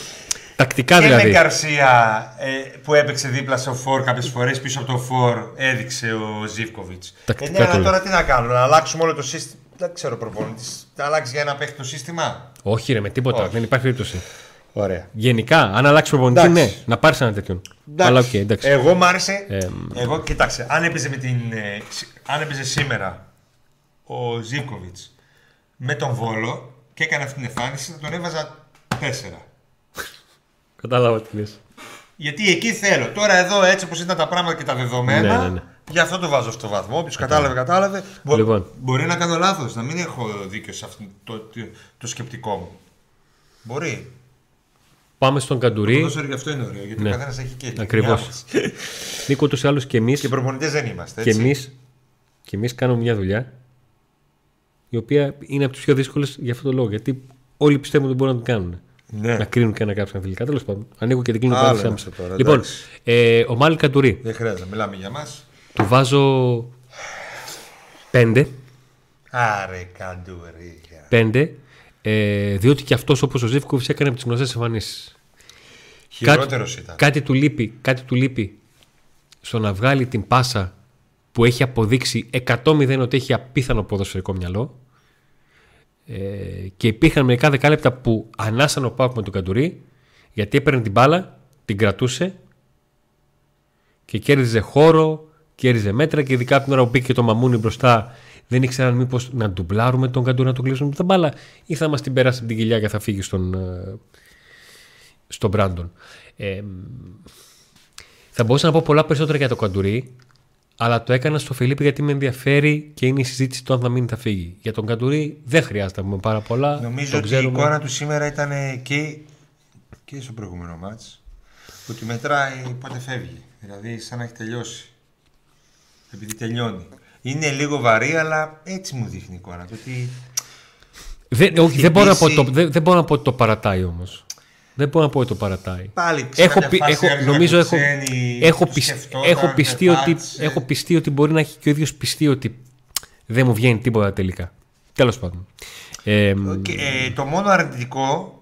τακτικά Και με δηλαδή. Γκαρσία ε, που έπαιξε δίπλα στο φόρ κάποιες φορές πίσω από το φόρ έδειξε ο Ζήφκοβιτς. Ε, Τακτικά ναι, το αλλά λέω. τώρα τι να κάνουμε, να αλλάξουμε όλο το σύστημα. Δεν ξέρω προπονητής. Θα αλλάξει για ένα παίχτη το σύστημα; Όχι, ρε, με τίποτα. Όχι. Δεν υπάρχει περίπτωση. Ωραία. Γενικά, αν αλλάξει προπονητή, Εντάξει. ναι, να πάρεις ένα τέτοιον. Αλλά οκ, εντάξει. Εγώ μ' άρεσε. Ε, εγώ, κοίταξε, αν έπαιζε, με την, ε, σ- αν έπαιζε σήμερα ο Ζήβκοβιτ με τον Βόλο και έκανε αυτή την εμφάνιση, θα τον έβαζα 4. Κατάλαβα τι λες. Γιατί εκεί θέλω. Τώρα εδώ έτσι όπως ήταν τα πράγματα και τα δεδομένα. Ναι, ναι, ναι. Γι' αυτό το βάζω στο βαθμό. Όποιος κατάλαβε, κατάλαβε. Μπο- Λοιπόν. Μπορεί να κάνω λάθος, να μην έχω δίκιο σε αυτό το, το, το σκεπτικό μου. Μπορεί. Πάμε στον Το Καντουρί. ποδόσφαιρο γι' αυτό είναι ωραίο. Γιατί Ναι. ο καθένας έχει και την Ακριβώς. άποψη. Νίκο, ούτως ή άλλως και εμεί και προπονητές δεν είμαστε. και Έτσι. εμείς, και εμείς κάνουμε μια δουλειά η οποία είναι από τις πιο δύσκολες για αυτό το λόγο. Γιατί όλοι πιστεύουν ότι μπορούν να την κάνουν. Ναι. Να κρίνουν και να κάψουν φιλικά. Τέλος πάντων, ανοίγω και την κλείνω Άλλο πάλι είναι άμεσα. αυτό τώρα, Λοιπόν, εντάξει. ε, ο Μάλι Καντουρί. Δεν χρειάζεται, μιλάμε για μας. Του βάζω 5. Άρε, καντουρίγια. 5 ε, διότι και αυτός όπως ο Ζήφκοβιτς έκανε από τις γνωστές εμφανίσεις. Χειρότερος ήταν. Κάτι του λείπει, κάτι του λείπει στο να βγάλει την πάσα που έχει αποδείξει 100-0 ότι έχει απίθανο ποδοσφαιρικό μυαλό. Ε, και υπήρχαν μερικά δεκάλεπτα που ανάσαν ο Πάουκ με τον Καντουρί γιατί έπαιρνε την μπάλα, την κρατούσε και κέρδιζε χώρο, κέρδιζε μέτρα και ειδικά από την ώρα που μπήκε το μαμούνι μπροστά δεν ήξεραν μήπως να ντουμπλάρουμε τον Καντουρί να τον κλείσουμε την μπάλα ή θα μας την περάσει από την κοιλιά και θα φύγει στον, ε, στον Μπράντον. Ε, θα μπορούσα να πω πολλά περισσότερα για το Καντουρί, αλλά το έκανα στο Φιλίππη γιατί με ενδιαφέρει και είναι η συζήτηση του αν θα μείνει ή θα φύγει. Για τον Καντουρί δεν χρειάζεται να πούμε πάρα πολλά. Νομίζω τον ότι ξέρουμε. η εικόνα του σήμερα ήταν και, και στο προηγούμενο μάτς ότι μετράει πότε φεύγει. Δηλαδή σαν να έχει τελειώσει. Επειδή τελειώνει. Είναι λίγο βαρύ, αλλά έτσι μου δείχνει η εικόνα του. Ότι Δεν, όχι, δεν, μπορώ να πω, χτυπήσει- το, δεν, δεν μπορώ να πω ότι το παρατάει όμως. Δεν μπορώ να πω ότι το παρατάει. πάλι σε Έχω, κάποια πι- φάση έχω, άρχισε να νομίζω έχω, κουτσένει, έχω, το πισ- σκεφτόταν, έχω, πιστεί ότι, πετάτησε. έχω πιστεί ότι μπορεί να έχει και ο ίδιος πιστεί ότι δεν μου βγαίνει τίποτα τελικά. Τέλος πάντων. Ε, Και, ε, το μόνο αρνητικό.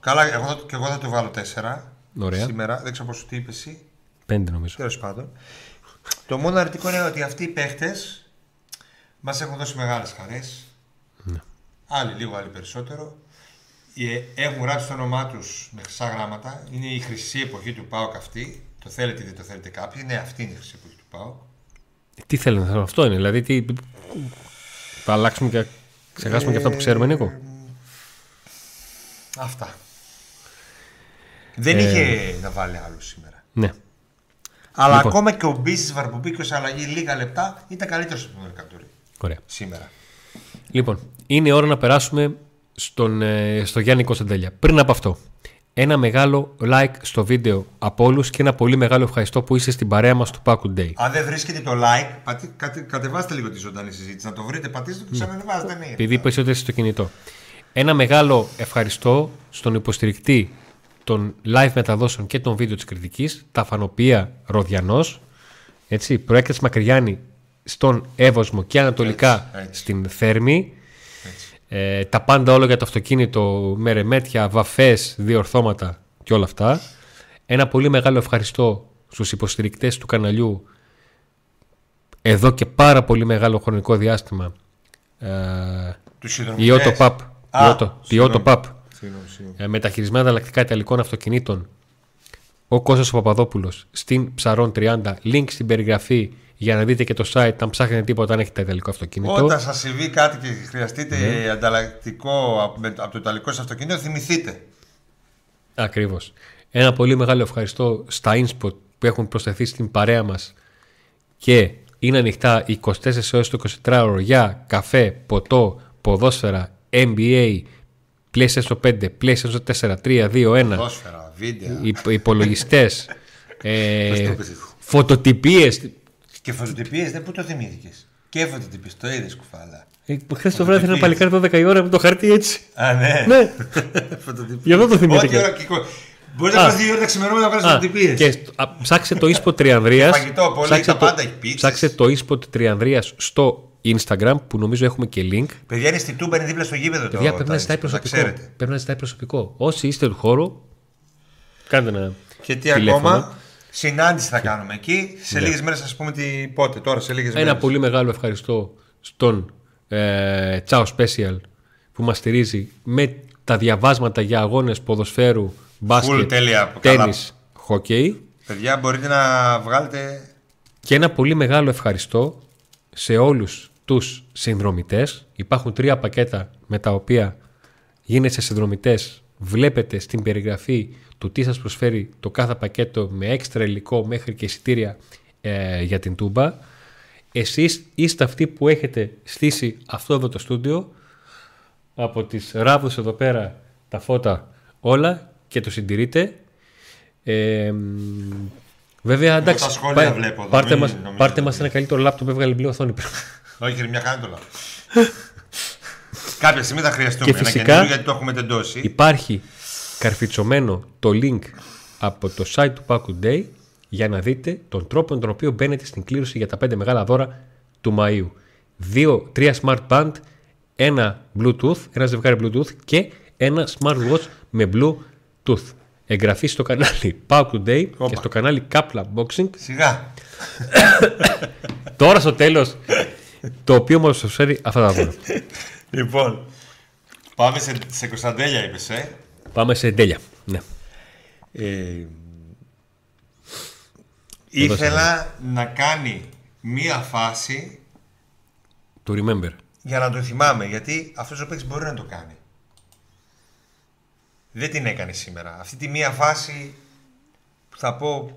Καλά, εγώ, θα- και εγώ θα το βάλω 4 Ωραία. σήμερα. Δεν ξέρω πώς τι είπες εσύ. πέντε νομίζω. Τέλος πάντων. Το μόνο αρνητικό είναι ότι αυτοί οι παίχτες μας έχουν δώσει μεγάλες χαρές. Ναι. Άλλοι λίγο, άλλοι περισσότερο. Ε, Έχουν γράψει το όνομά τους με χρυσά γράμματα. Είναι η χρυσή εποχή του ΠΑΟΚ αυτή. Το θέλετε ή δεν το θέλετε κάποιοι. Ναι, αυτή είναι η χρυσή εποχή του ΠΑΟΚ. Τι θέλουν να θέλουν, αυτό είναι. Δηλαδή, τι, θα αλλάξουμε και ξεχάσουμε και αυτά που ξέρουμε, Νίκο. Αυτά. Δεν Ε. είχε να βάλει άλλο σήμερα. Ναι. Αλλά Λοιπόν. ακόμα και ο Μπίσης Βαρπομπίκιο σε αλλαγή λίγα λεπτά ήταν καλύτερος από τον Ερκαντούρη Ωραία. σήμερα. Λοιπόν, είναι ώρα να περάσουμε στον, ε, στο Γιάννη Κωνσταντέλια. Πριν από αυτό, ένα μεγάλο like στο βίντεο από όλους και ένα πολύ μεγάλο ευχαριστώ που είσαι στην παρέα μας του Pack Day. Αν δεν βρίσκετε το like, πατή, κατε, κατεβάστε λίγο τη ζωντανή συζήτηση. Να το βρείτε, πατήστε το και ξανανεβάζετε. Ναι. Επειδή είπες ότι είσαι στο κινητό. Ένα μεγάλο ευχαριστώ στον υποστηρικτή των live μεταδόσεων και των βίντεο της κριτικής, τα φανοπία Ροδιανός, έτσι, προέκταση Μακριάννη στον Εύωσμο και ανατολικά Έτσι, έτσι. στην Θέρμη. Έτσι. Ε, τα πάντα όλα για το αυτοκίνητο με ρεμέτια, βαφές, διορθώματα και όλα αυτά. Ένα πολύ μεγάλο ευχαριστώ στους υποστηρικτές του καναλιού εδώ και πάρα πολύ μεγάλο χρονικό διάστημα ε, Τους συνδρομητές. Η Auto Pub. Α, Η Auto- Η συγγνώμη. Auto Pub. Συγγνώμη, συγγνώμη. ε, μεταχειρισμένα ανταλλακτικά ιταλικών αυτοκινήτων. Ο Κώστας ο Παπαδόπουλος στην Ψαρών 30. Link στην περιγραφή για να δείτε και το site αν ψάχνετε τίποτα αν έχετε ιταλικό αυτοκίνητο. Όταν σας συμβεί κάτι και χρειαστείτε Ναι. ανταλλακτικό από, με- από το ιταλικό σας αυτοκίνητο, θυμηθείτε. Ακριβώς. Ένα πολύ μεγάλο ευχαριστώ στα InSpot που έχουν προσθεθεί στην παρέα μας και είναι ανοιχτά 24 ώρες το 24ωρο για καφέ, ποτό, ποδόσφαιρα, NBA, PlayStation 5, PlayStation 4, 3, 2, 1, Ποδόσφαιρα, βίντεο. υπ- υπολογιστές, ε, Πώς το πες. φωτοτυπίες. Και φωτοτυπίες, δεν πού το θυμήθηκες. Και φωτοτυπίες, το είδες κουφάλα. Ε, Χθες το βράδυ ένα παλικάρι 12 η ώρα με το χαρτί έτσι. Α, ναι. ναι, Φωτοτυπίες. Γι' αυτό το θυμήθηκα. Ό,τι ώρα κυκο- Μπορείς να Α. πας δύο ώρα τα ξημερώματα να βγάλει Α, φωτοτυπίες. και στο- α, ψάξε το ίσπο Τριανδρίας Φαγητό, πολύ, ψάξε τα το- πάντα έχει πίτσες. Ψάξε το ίσπο Τριανδρίας στο Instagram που νομίζω έχουμε και link. Παιδιά είναι στη Τούμπα, είναι δίπλα στο γήπεδο το Παιδιά πρέπει να το- ζητάει να προσωπικό. ξέρετε. Πρέπει να ζητάει προσωπικό. Όσοι είστε του χώρου, κάντε ένα. Και τι τηλέφωνο. ακόμα. Συνάντηση θα κάνουμε εκεί. Σε λίγες μέρες θα σας πούμε τι, πότε. Τώρα σε λίγες μέρες. Ένα πολύ μεγάλο ευχαριστώ στον ε, Ciao Special που μας στηρίζει με τα διαβάσματα για αγώνες ποδοσφαίρου, μπάσκετ, τέλεια, καλά. τένις, χοκέι. Παιδιά, μπορείτε να βγάλετε. Και ένα πολύ μεγάλο ευχαριστώ σε όλους τους συνδρομητές. Υπάρχουν τρία πακέτα με τα οποία γίνεστε συνδρομητές. Βλέπετε στην περιγραφή του τι σας προσφέρει το κάθε πακέτο με έξτρα υλικό μέχρι και εισιτήρια ε, για την Τούμπα. Εσείς είστε αυτοί που έχετε στήσει αυτό εδώ το στούντιο από τις ράβδους εδώ πέρα τα φώτα όλα και το συντηρείτε. Ε, μ, βέβαια, εντάξει, τα σχόλια πά- βλέπω εδώ, πάρτε, μην μας, νομίζετε πάρτε ότι- μας ένα καλύτερο λάπτοπ που έβγαλε μπλε οθόνη. Όχι, ρε, μια κάνει το λάθο. Κάποια στιγμή θα χρειαστούμε Και ένα φυσικά- καινούριο γιατί το έχουμε τεντώσει. Υπάρχει καρφιτσωμένο το link από το site του Pack Day για να δείτε τον τρόπο με τον οποίο μπαίνετε στην κλήρωση για τα πέντε μεγάλα δώρα του Μαΐου. Δύο, τρία smart band, ένα Bluetooth, ένα ζευγάρι Bluetooth και ένα smartwatch με Bluetooth. Εγγραφή στο κανάλι Pack Day και στο κανάλι Kapla Boxing. Σιγά. Τώρα στο τέλος, το οποίο μας προσφέρει αυτά τα δώρα. Λοιπόν, πάμε σε, σε Κωνσταντέλια, είπες, ε. Πάμε σε τέλεια. Ναι. ε. Ήθελα να κάνει μία φάση To remember. για να το θυμάμαι, γιατί αυτός ο παίκτης μπορεί να το κάνει. Δεν την έκανε σήμερα. Αυτή τη μία φάση που θα πω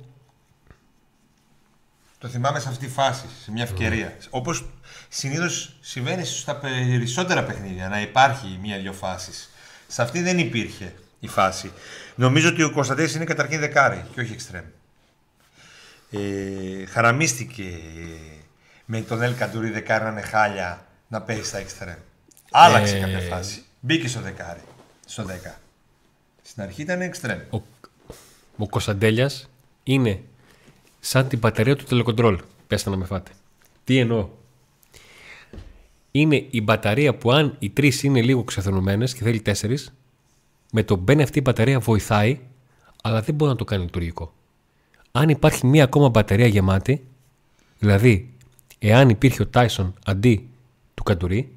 το θυμάμαι σε αυτή τη φάση, σε μια ευκαιρία. Όπως συνήθως συμβαίνει στα περισσότερα παιχνίδια, να υπάρχει μία-δυο φάσεις. Σε αυτή δεν υπήρχε η φάση. Νομίζω ότι ο Κωνσταντίνης είναι καταρχήν δεκάρι και όχι εξτρέμ. Ε, χαραμίστηκε με τον Ελ Καντουρί δεκάρι να είναι χάλια να παίζει στα εξτρέμ. Άλλαξε Ε, κάποια φάση. Μπήκε στο δεκάρι, στο 10. Στην αρχή ήταν εξτρέμ. Ο, ο Κωνσταντέλιας είναι σαν την μπαταρία του τηλεκοντρόλ. Πέστε να με φάτε. Τι εννοώ; Είναι η μπαταρία που αν οι τρεις είναι λίγο ξεθενωμένες και θέλει τέσσερις, με το μπαίνει αυτή η μπαταρία βοηθάει, αλλά δεν μπορεί να το κάνει λειτουργικό. Αν υπάρχει μία ακόμα μπαταρία γεμάτη, δηλαδή εάν υπήρχε ο Τάισον αντί του Καντουρί,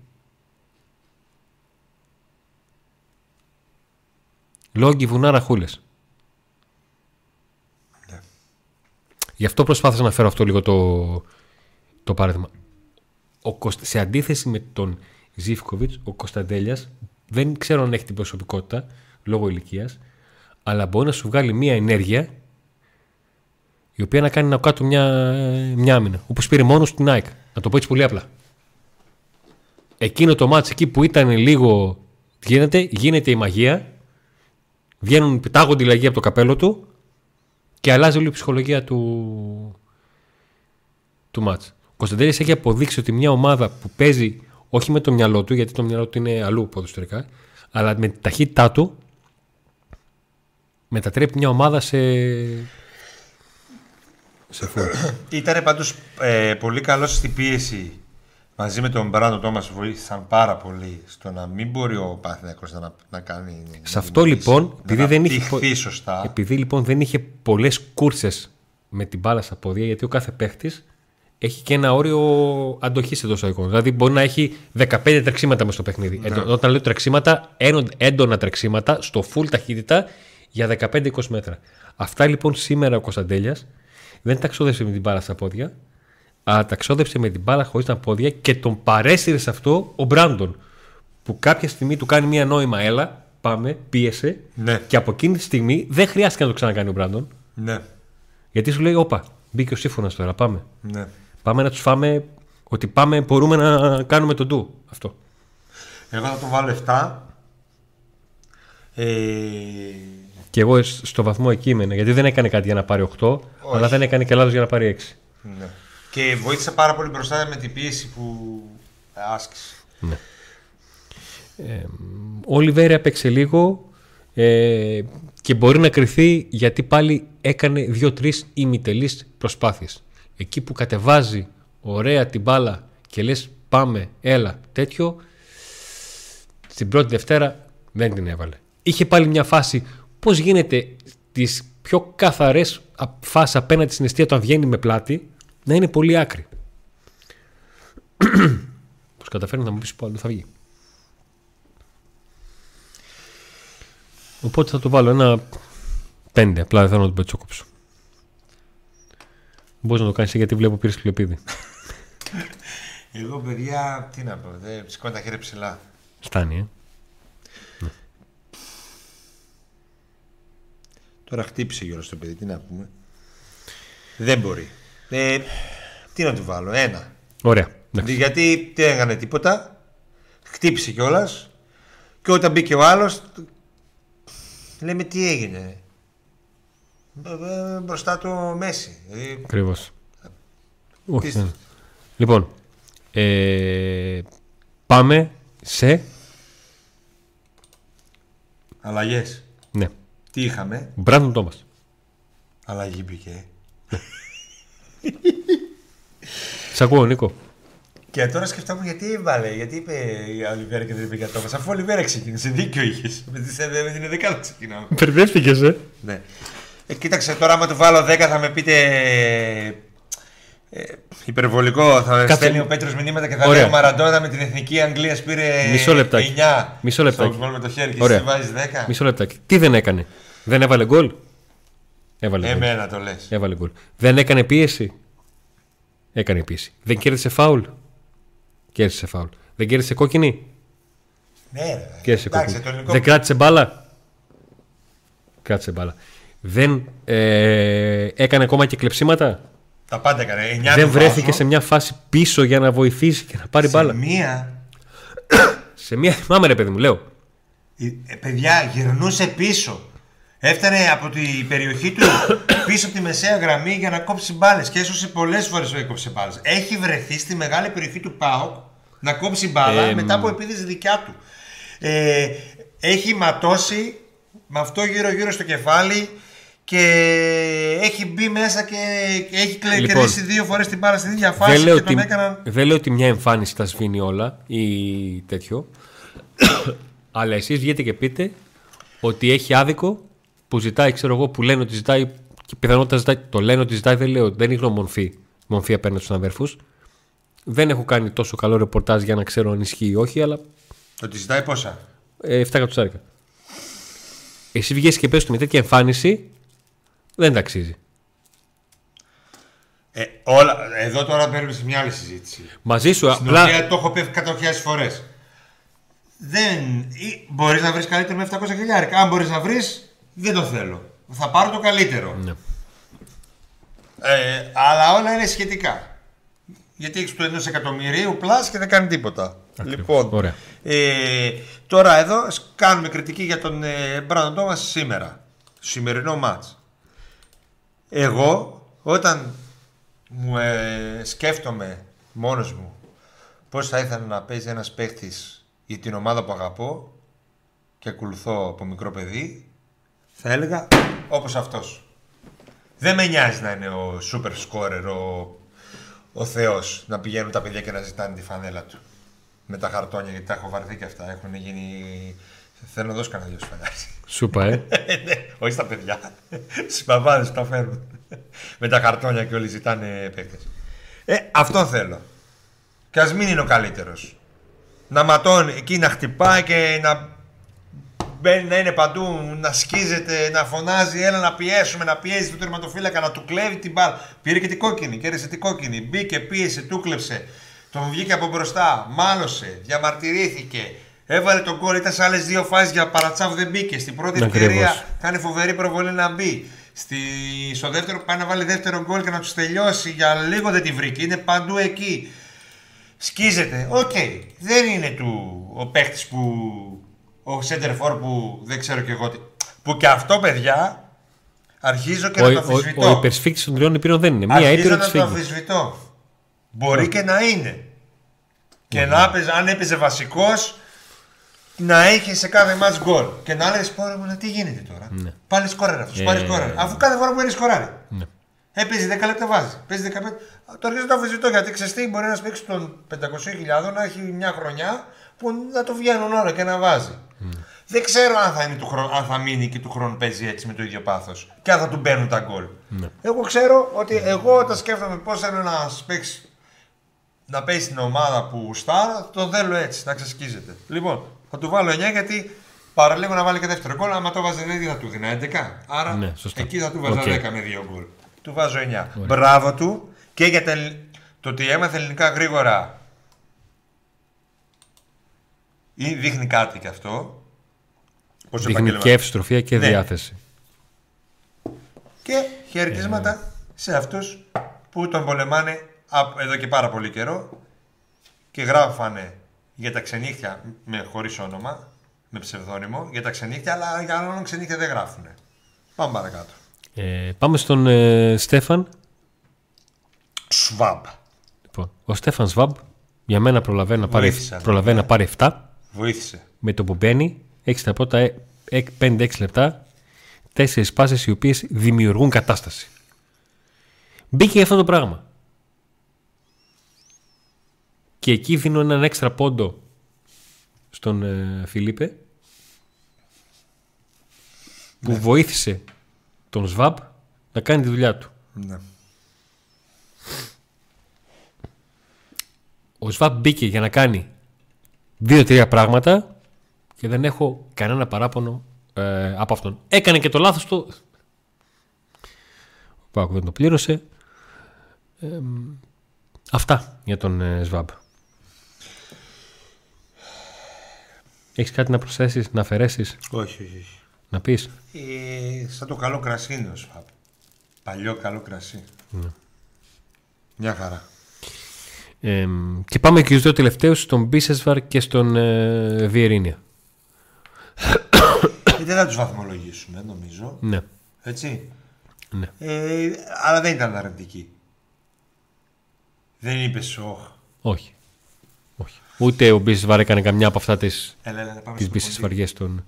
λόγοι βουνάρα χούλες. Γι' αυτό προσπάθησα να φέρω αυτό λίγο το, το παράδειγμα. Ο, Κωσ- σε αντίθεση με τον Ζήφκοβιτς, ο Κωνσταντέλιας δεν ξέρω αν έχει την προσωπικότητα λόγω ηλικίας, αλλά μπορεί να σου βγάλει μια ενέργεια η οποία να κάνει να κάτω μια, μια άμυνα. Όπως πήρε μόνος στην ΑΕΚ. Να το πω έτσι πολύ απλά. Εκείνο το μάτς εκεί που ήταν λίγο. Γίνεται, γίνεται η μαγεία. Βγαίνουν, πετάγονται οι λαγοί από το καπέλο του και αλλάζει όλη η ψυχολογία του, του μάτς. Ο Κωνσταντέλης έχει αποδείξει ότι μια ομάδα που παίζει όχι με το μυαλό του, γιατί το μυαλό του είναι αλλού ποδοσφαιρικά, αλλά με τη ταχύτητά του μετατρέπει μια ομάδα σε, σε φόρ. Ήταν πάντως ε, πολύ καλός στην πίεση μαζί με τον Μπράντο Τόμας βοήθησαν πάρα πολύ στο να μην μπορεί ο Παθηναϊκός να, να κάνει. Σε αυτό λοιπόν, επειδή δεν, είχε, είχε επειδή λοιπόν δεν είχε πολλές κούρσες με την μπάλα στα πόδια, γιατί ο κάθε παίχτης έχει και ένα όριο αντοχής εντός εισαγωγικών. Δηλαδή μπορεί να έχει 15 τρεξίματα μες στο παιχνίδι. Ναι. Έντο- Όταν λέω τρεξίματα, έντο- έντονα τρεξίματα στο full ταχύτητα για 15-20 μέτρα. Αυτά λοιπόν σήμερα ο Κωνσταντέλιας δεν τα ξόδεψε με την μπάλα στα πόδια, αλλά τα ξόδεψε με την μπάλα χωρίς τα πόδια και τον παρέσυρε σε αυτό ο Μπράντον. Που κάποια στιγμή του κάνει μια νόημα, έλα, πάμε, πίεσε. Ναι. Και από εκείνη τη στιγμή δεν χρειάστηκε να το ξανακάνει ο Μπράντον. Ναι. Γιατί σου λέει, Όπα, μπήκε ο σύμφωνας τώρα, πάμε. ναι. Πάμε να τους φάμε ότι πάμε, μπορούμε να κάνουμε τον ντου. Αυτό. Εγώ θα το βάλω 7. Ε, Και εγώ σ- στο βαθμό εκεί ήμουν. Γιατί δεν έκανε κάτι για να πάρει 8, αλλά δεν έκανε και λάθος για να πάρει 6. ναι. Και βοήθησε πάρα πολύ μπροστά με την πίεση που άσκησε. Ο Λιβέρη έπαιξε λίγο ε, και μπορεί να κρυθεί γιατί πάλι έκανε 2-3 ημιτελείς προσπάθειες. Εκεί που κατεβάζει ωραία την μπάλα και λες πάμε, έλα, τέτοιο, στην πρώτη Δευτέρα δεν την έβαλε. Είχε πάλι μια φάση πώς γίνεται τις πιο καθαρές α- φάσεις απέναντι στην αιστεία όταν βγαίνει με πλάτη να είναι πολύ άκρη. Πώς καταφέρνει να μου πεις που αλλού θα βγει. Οπότε θα το βάλω ένα πέντε. Απλά δεν θέλω να τον πετσόκοψω. Μπορείς να το κάνεις γιατί βλέπω πήρες κλειοπίδι. Εγώ, παιδιά, τι να πω, δεν σηκώνει τα χέρια ψηλά. Φτάνει, ε. Τώρα χτύπησε γύρω στο παιδί, τι να πούμε. Δεν μπορεί. Ε, τι να του βάλω, ένα. Ωραία. εντάξει. Γιατί δεν έκανε τίποτα. Χτύπησε κιόλας. Και όταν μπήκε ο άλλος, λέμε τι έγινε. Ε, ε, Μπροστά του ο Μέση. Δηλαδή, Ακριβώς. Όχι. Πίστευτο. δεν. Λοιπόν. Ε, πάμε σε. Αλλαγές. Ναι. Τι είχαμε; Μπράντον Τόμας. Αλλαγή μπήκε. Σ' ακούω, Νίκο. Και τώρα σκεφτόμουν γιατί έβαλε, γιατί είπε η Ολιβέρα και δεν είπε για Τόμας. Αφού ο Ολιβέρα ξεκίνησε, δίκιο είχες. Με τη- με την 11 ξεκινάμε. Μπερδεύτηκε, ε. Ναι. Ε, κοίταξε τώρα, άμα του βάλω 10 θα με πείτε. Ε, υπερβολικό. Θα Κάτσε. στέλνει ο Πέτρος μηνύματα και θα Ωραία. λέει ο Μαραντόνα με την εθνική Αγγλίας πήρε Μισό λεπτάκι. 9. Μισό λεπτάκι. Στο γκολ με το χέρι και Ωραία. εσύ βάζεις 10. Μισό λεπτάκι. Τι δεν έκανε; Δεν έβαλε γκολ; Έβαλε γκολ. Εμένα το λες. Έβαλε γκολ. Δεν έκανε πίεση; Έκανε πίεση. Δεν κέρδισε φάουλ; Κέρδισε φάουλ. Δεν κέρδισε κόκκινη; Ναι, ρε. Κέρδισε Εντάξει, κόκκινη. το ελληνικό. Δεν κράτησε μπάλα; Κράτησε μπάλα. Δεν ε, έκανε ακόμα και κλεψίματα; Τα πάντα έκανε. 9 δεν του βρέθηκε βάζω. σε μια φάση πίσω για να βοηθήσει και να πάρει Σε μπάλα; μία. Σε μια. Θυμάμαι, ρε παιδί μου, λέω. η- ε, παιδιά, γυρνούσε πίσω. Έφτανε από την περιοχή του πίσω από τη μεσαία γραμμή για να κόψει μπάλες. Και έσωσε πολλές φορές που έκοψε μπάλες. Έχει βρεθεί στη μεγάλη περιοχή του ΠΑΟΚ να κόψει μπάλα Ε, μετά από επίδυση δικιά του. Ε, έχει ματώσει με αυτό γύρω-γύρω στο κεφάλι και έχει μπει μέσα και και έχει κλε- Λοιπόν, κερδίσει δύο φορές την μπάλα στην ίδια φάση Δεν λέω, και τον ότι, έκαναν. δεν λέω ότι μια εμφάνιση τα σβήνει όλα ή τέτοιο. αλλά εσείς βγείτε και πείτε ότι έχει άδικο που ζητάει, ξέρω εγώ, που λένε ότι ζητάει και πιθανότητα ζητάει. Το λένε ότι ζητάει, δεν λέω, δεν είναι μορφή. Μορφή απέναντι στους αδέρφους. Δεν έχω κάνει τόσο καλό ρεπορτάζ για να ξέρω αν ισχύει ή όχι, αλλά Ότι ζητάει πόσα; ε, 7 εκατοστάρικα. Εσύ βγαίνει και πες ότι με τέτοια εμφάνιση δεν ταξίζει. Ε, όλα, εδώ τώρα μπαίνουμε σε μια άλλη συζήτηση. Μαζί σου Στην απλά. οποία το έχω πει 100.000 φορές. Δεν. Μπορείς να βρεις καλύτερο με 700 χιλιάρικα. Αν μπορείς να βρεις, δεν το θέλω. Θα πάρω το καλύτερο. Ναι. Ε, αλλά όλα είναι σχετικά. Γιατί έχεις του ενός εκατομμυρίου πλάς και δεν κάνει τίποτα. Λοιπόν, Ωραία. Ε, τώρα εδώ ας κάνουμε κριτική για τον ε, Μπράντον Τόμας σήμερα. Στο σημερινό μάτς. Εγώ όταν μου ε, σκέφτομαι μόνος μου πώς θα ήθελα να παίζει ένας παίχτης για την ομάδα που αγαπώ και ακολουθώ από μικρό παιδί θα έλεγα όπως αυτός. Δεν με νοιάζει να είναι ο super scorer, ο, ο θεός, να πηγαίνουν τα παιδιά και να ζητάνε τη φανέλα του. Με τα χαρτόνια, γιατί τα έχω βαρθεί και αυτά. Έχουν γίνει... Θέλω να δώσω κανένα δυο σφαλιάσει. Σούπα, ε. ναι, όχι στα παιδιά. Στου παπάδε που τα φέρνουν. Με τα χαρτόνια και όλοι ζητάνε παίκτες. Ε, αυτό θέλω. Και ας μην είναι ο καλύτερος. Να ματώνει εκεί να χτυπάει και να μπαίνει να είναι παντού, να σκίζεται, να φωνάζει, έλα να πιέσουμε, να πιέζει το τερματοφύλακα, να του κλέβει την μπάλα. Πήρε και την κόκκινη, κέρδισε την κόκκινη. Μπήκε, πίεσε, του κλέψε. Τον βγήκε από μπροστά, μάλωσε, διαμαρτυρήθηκε. Έβαλε τον κόλλ, ήταν σε άλλες δύο φάσεις για παρατσάβ δεν μπήκε. Στην πρώτη Ακριβώς. ευκαιρία κάνει φοβερή προβολή να μπει. Στη, στο δεύτερο πάει να βάλει δεύτερο γκολ και να τους τελειώσει. Για λίγο δεν τη βρήκε. Είναι παντού εκεί. Σκίζεται. Οκ. Δεν είναι του ο παίχτη που. Ο center for που δεν ξέρω και εγώ τι. Που και αυτό, παιδιά, αρχίζω και Ο, να το ο, αμφισβητώ. ο υπερσφίκτης των τριών επίρων δεν είναι. Μία Αρχίζω έτειρο να της το φύγει. αμφισβητώ. Μπορεί και να είναι. Και να έπαιζε, αν έπαιζε βασικός, να έχει σε κάθε μάτς γκολ. Και να λες πω ρε, τι γίνεται τώρα; Ναι. Πάλι σκόραρε αυτός. Ε, Πάλι σκόραρε. Αφού κάθε φορά που είναι σκοράρει. Ναι. Έπαιζε 10 λεπτά βάζει. Παίζει 15. Το αρχίζω να το αμφισβητώ γιατί ξέρεις τι, μπορεί να παίξει των 500.000 να έχει μια χρονιά που να το βγαίνουν όλα και να βάζει. Δεν ξέρω αν θα, είναι του χρόνου, αν θα μείνει και του χρόνου παίζει έτσι με το ίδιο πάθος και αν θα του μπαίνουν τα γκολ. Ναι. Εγώ ξέρω ότι εγώ όταν σκέφτομαι πώς θέλω να παίξει να παίζει στην ομάδα που γουστάρα, το θέλω έτσι, να ξεσκίζεται. Λοιπόν, θα του βάλω 9 γιατί παραλίγο να βάλει και δεύτερο γκολ. Άμα το βάζει 9, θα του δίνει 11. Άρα Ναι, σωστά. εκεί θα του βάζω Οκ. 10 με 2 γκολ. Του βάζω 9. Μπράβο του και για τα ελλ- το ότι έμαθε ελληνικά γρήγορα. Ή δείχνει κάτι κι αυτό. Πώς Δείχνει επαγγελμα- και ευστροφία και Ναι. διάθεση. Και χαιρετίσματα σε αυτούς που τον πολεμάνε απ- εδώ και πάρα πολύ καιρό και γράφανε για τα ξενύχια με χωρίς όνομα, με ψευδόνυμο, για τα ξενύχια, αλλά για άλλον ξενύχια δεν γράφουνε. Πάμε παρακάτω. Ε, πάμε στον ε, Στέφαν. Σβάμπ. Λοιπόν, ο Στέφαν Σβάμπ για μένα προλαβαίνει να πάρει, Βοήθησε, προλαβαίνει να πάρει 7 Βοήθησε. με το που μπαίνει. Έχεις στα πρώτα 5-6 λεπτά τέσσερις πάσει οι οποίες δημιουργούν κατάσταση. Μπήκε για αυτό το πράγμα. Και εκεί δίνω έναν έξτρα πόντο στον ε, Φιλίπε που βοήθησε τον Σβάμπ να κάνει τη δουλειά του. Ναι. Ο Σβάμπ μπήκε για να κάνει δύο-τρία πράγματα και δεν έχω κανένα παράπονο ε, από αυτόν. Έκανε και το λάθος του. Ο Πάκου δεν το πλήρωσε. Ε, μ, αυτά για τον ε, Σβάμπ. Έχεις κάτι να προσθέσεις, να αφαιρέσεις, Όχι, όχι, όχι. να πεις; Ε, σαν το καλό κρασί είναι ο Σβάμπ. Παλιό καλό κρασί. Ναι. Μια χαρά. Ε, και πάμε και στους δύο τελευταίους, στον Μπίσεσβαρ και στον ε, Βιερίνια. Ε, δεν θα τους βαθμολογήσουμε, νομίζω. Ναι, Έτσι. ναι. Ε, αλλά δεν ήταν αρνητική. Δεν είπε όχ. Όχι. Όχι. Ούτε ο Μπίσεσβαρ έκανε καμιά από αυτά τις Έλα, έλα, πάμε τις στο μπίσε ποντί. βαριέ των.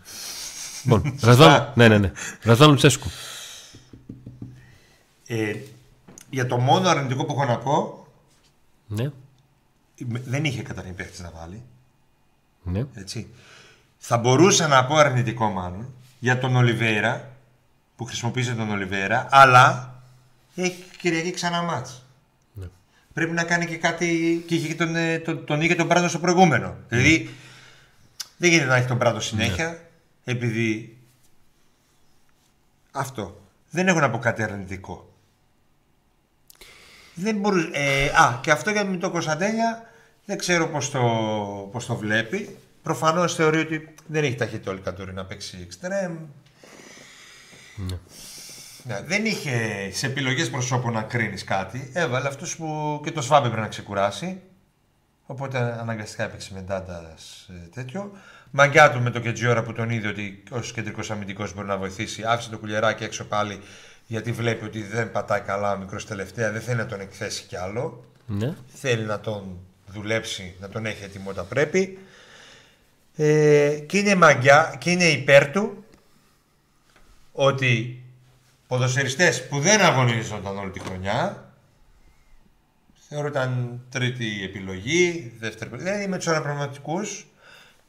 Λοιπόν, Ρασβάν. ναι, ναι, ναι. Ρασβάν Λουτσέσκου. Ε, για το μόνο αρνητικό που έχω να πω, Ναι, δεν είχε καταρχήν παίχτης να βάλει. ναι. Έτσι. Θα μπορούσα να πω αρνητικό μάλλον για τον Ολιβέρα που χρησιμοποίησε τον Ολιβέρα, αλλά έχει Κυριακή ξανά μάτς. Ναι. Πρέπει να κάνει και κάτι και είχε και τον, ε, τον, τον είχε τον Πράτο στο προηγούμενο. Δηλαδή δεν γίνεται να έχει τον Πράτο συνέχεια επειδή αυτό. Δεν έχω να πω κάτι αρνητικό. Δεν μπορούσε, ε, α, και αυτό για με τον Κωνσταντέλια δεν ξέρω πώς το, πώς το βλέπει. Προφανώς θεωρεί ότι δεν έχει ταχύτητα ο Λικαντόρη να παίξει εξτρέμ. Ναι, δεν είχε σε επιλογές προσώπων να κρίνεις κάτι. Έβαλε αυτούς που και το Σβάμπ έπρεπε να ξεκουράσει. Οπότε αναγκαστικά έπαιξε με Ντάντας ε, τέτοιο. Μαγκιά του με το Κετζιόρα που τον είδε ότι ως κεντρικός αμυντικός μπορεί να βοηθήσει. Άφησε το κουλιεράκι έξω πάλι γιατί βλέπει ότι δεν πατάει καλά ο μικρός τελευταία. Δεν θέλει να τον εκθέσει κι άλλο. ναι. Θέλει να τον δουλέψει, να τον έχει έτοιμο όταν πρέπει. Ε, και είναι μαγκιά και είναι υπέρ του ότι ποδοσφαιριστές που δεν αγωνίζονταν όλη τη χρονιά θεωρώ ήταν τρίτη επιλογή, δεύτερη επιλογή. Δηλαδή με τους αναπραγματικούς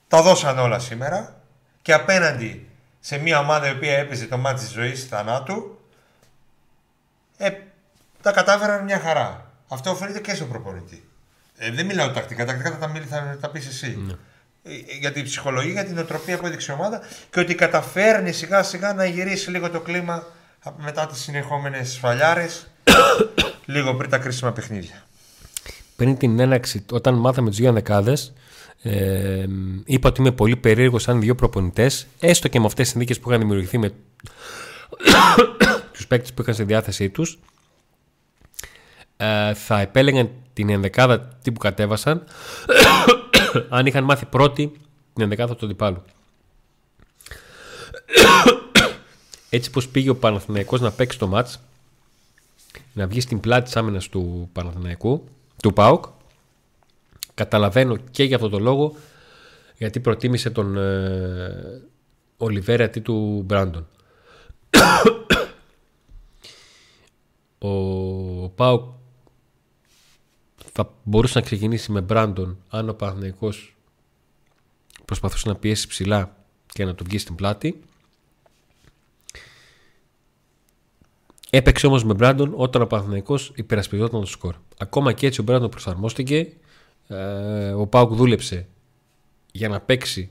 τα δώσαν όλα σήμερα και απέναντι σε μια ομάδα η οποία έπαιζε το μάτι της ζωής θανάτου ε, τα κατάφεραν μια χαρά. Αυτό οφείλεται και στο προπονητή. Ε, δεν μιλάω τακτικά, τακτικά θα τα, μιλ- θα τα πεις εσύ. Ναι. Ε, Για την ψυχολογία, για την οτροπία που έδειξε η ομάδα και ότι καταφέρνει σιγά σιγά να γυρίσει λίγο το κλίμα από- μετά τις συνεχόμενες σφαλιάρες, λίγο πριν τα κρίσιμα παιχνίδια. Πριν την έναρξη, όταν μάθαμε τους δύο ανδεκάδε, ε, είπα ότι είμαι πολύ περίεργος αν δύο προπονητές, έστω και με αυτές τις συνθήκες που είχαν δημιουργηθεί με τους παίκτες που είχαν στη διάθεσή τους, ε, θα επέλεγαν την ενδεκάδα τι που κατέβασαν. Αν είχαν μάθει πρώτη την ενδεκάδα του αντιπάλου. Έτσι πως πήγε ο Παναθηναϊκός να παίξει το μάτς να βγει στην πλάτη της άμυνας του Παναθηναϊκού του ΠΑΟΚ. Καταλαβαίνω και για αυτό το λόγο γιατί προτίμησε τον ε, Ολιβέρα αντί του Μπράντον. Ο ΠΑΟΚ θα μπορούσε να ξεκινήσει με Μπράντον αν ο Παναθηναϊκός προσπαθούσε να πιέσει ψηλά και να του βγει στην πλάτη Έπαιξε όμως με Μπράντον όταν ο Παναθηναϊκός υπερασπιζόταν το σκορ. Ακόμα και έτσι ο Μπράντον προσαρμόστηκε. Ε, ο Πάουκ δούλεψε για να παίξει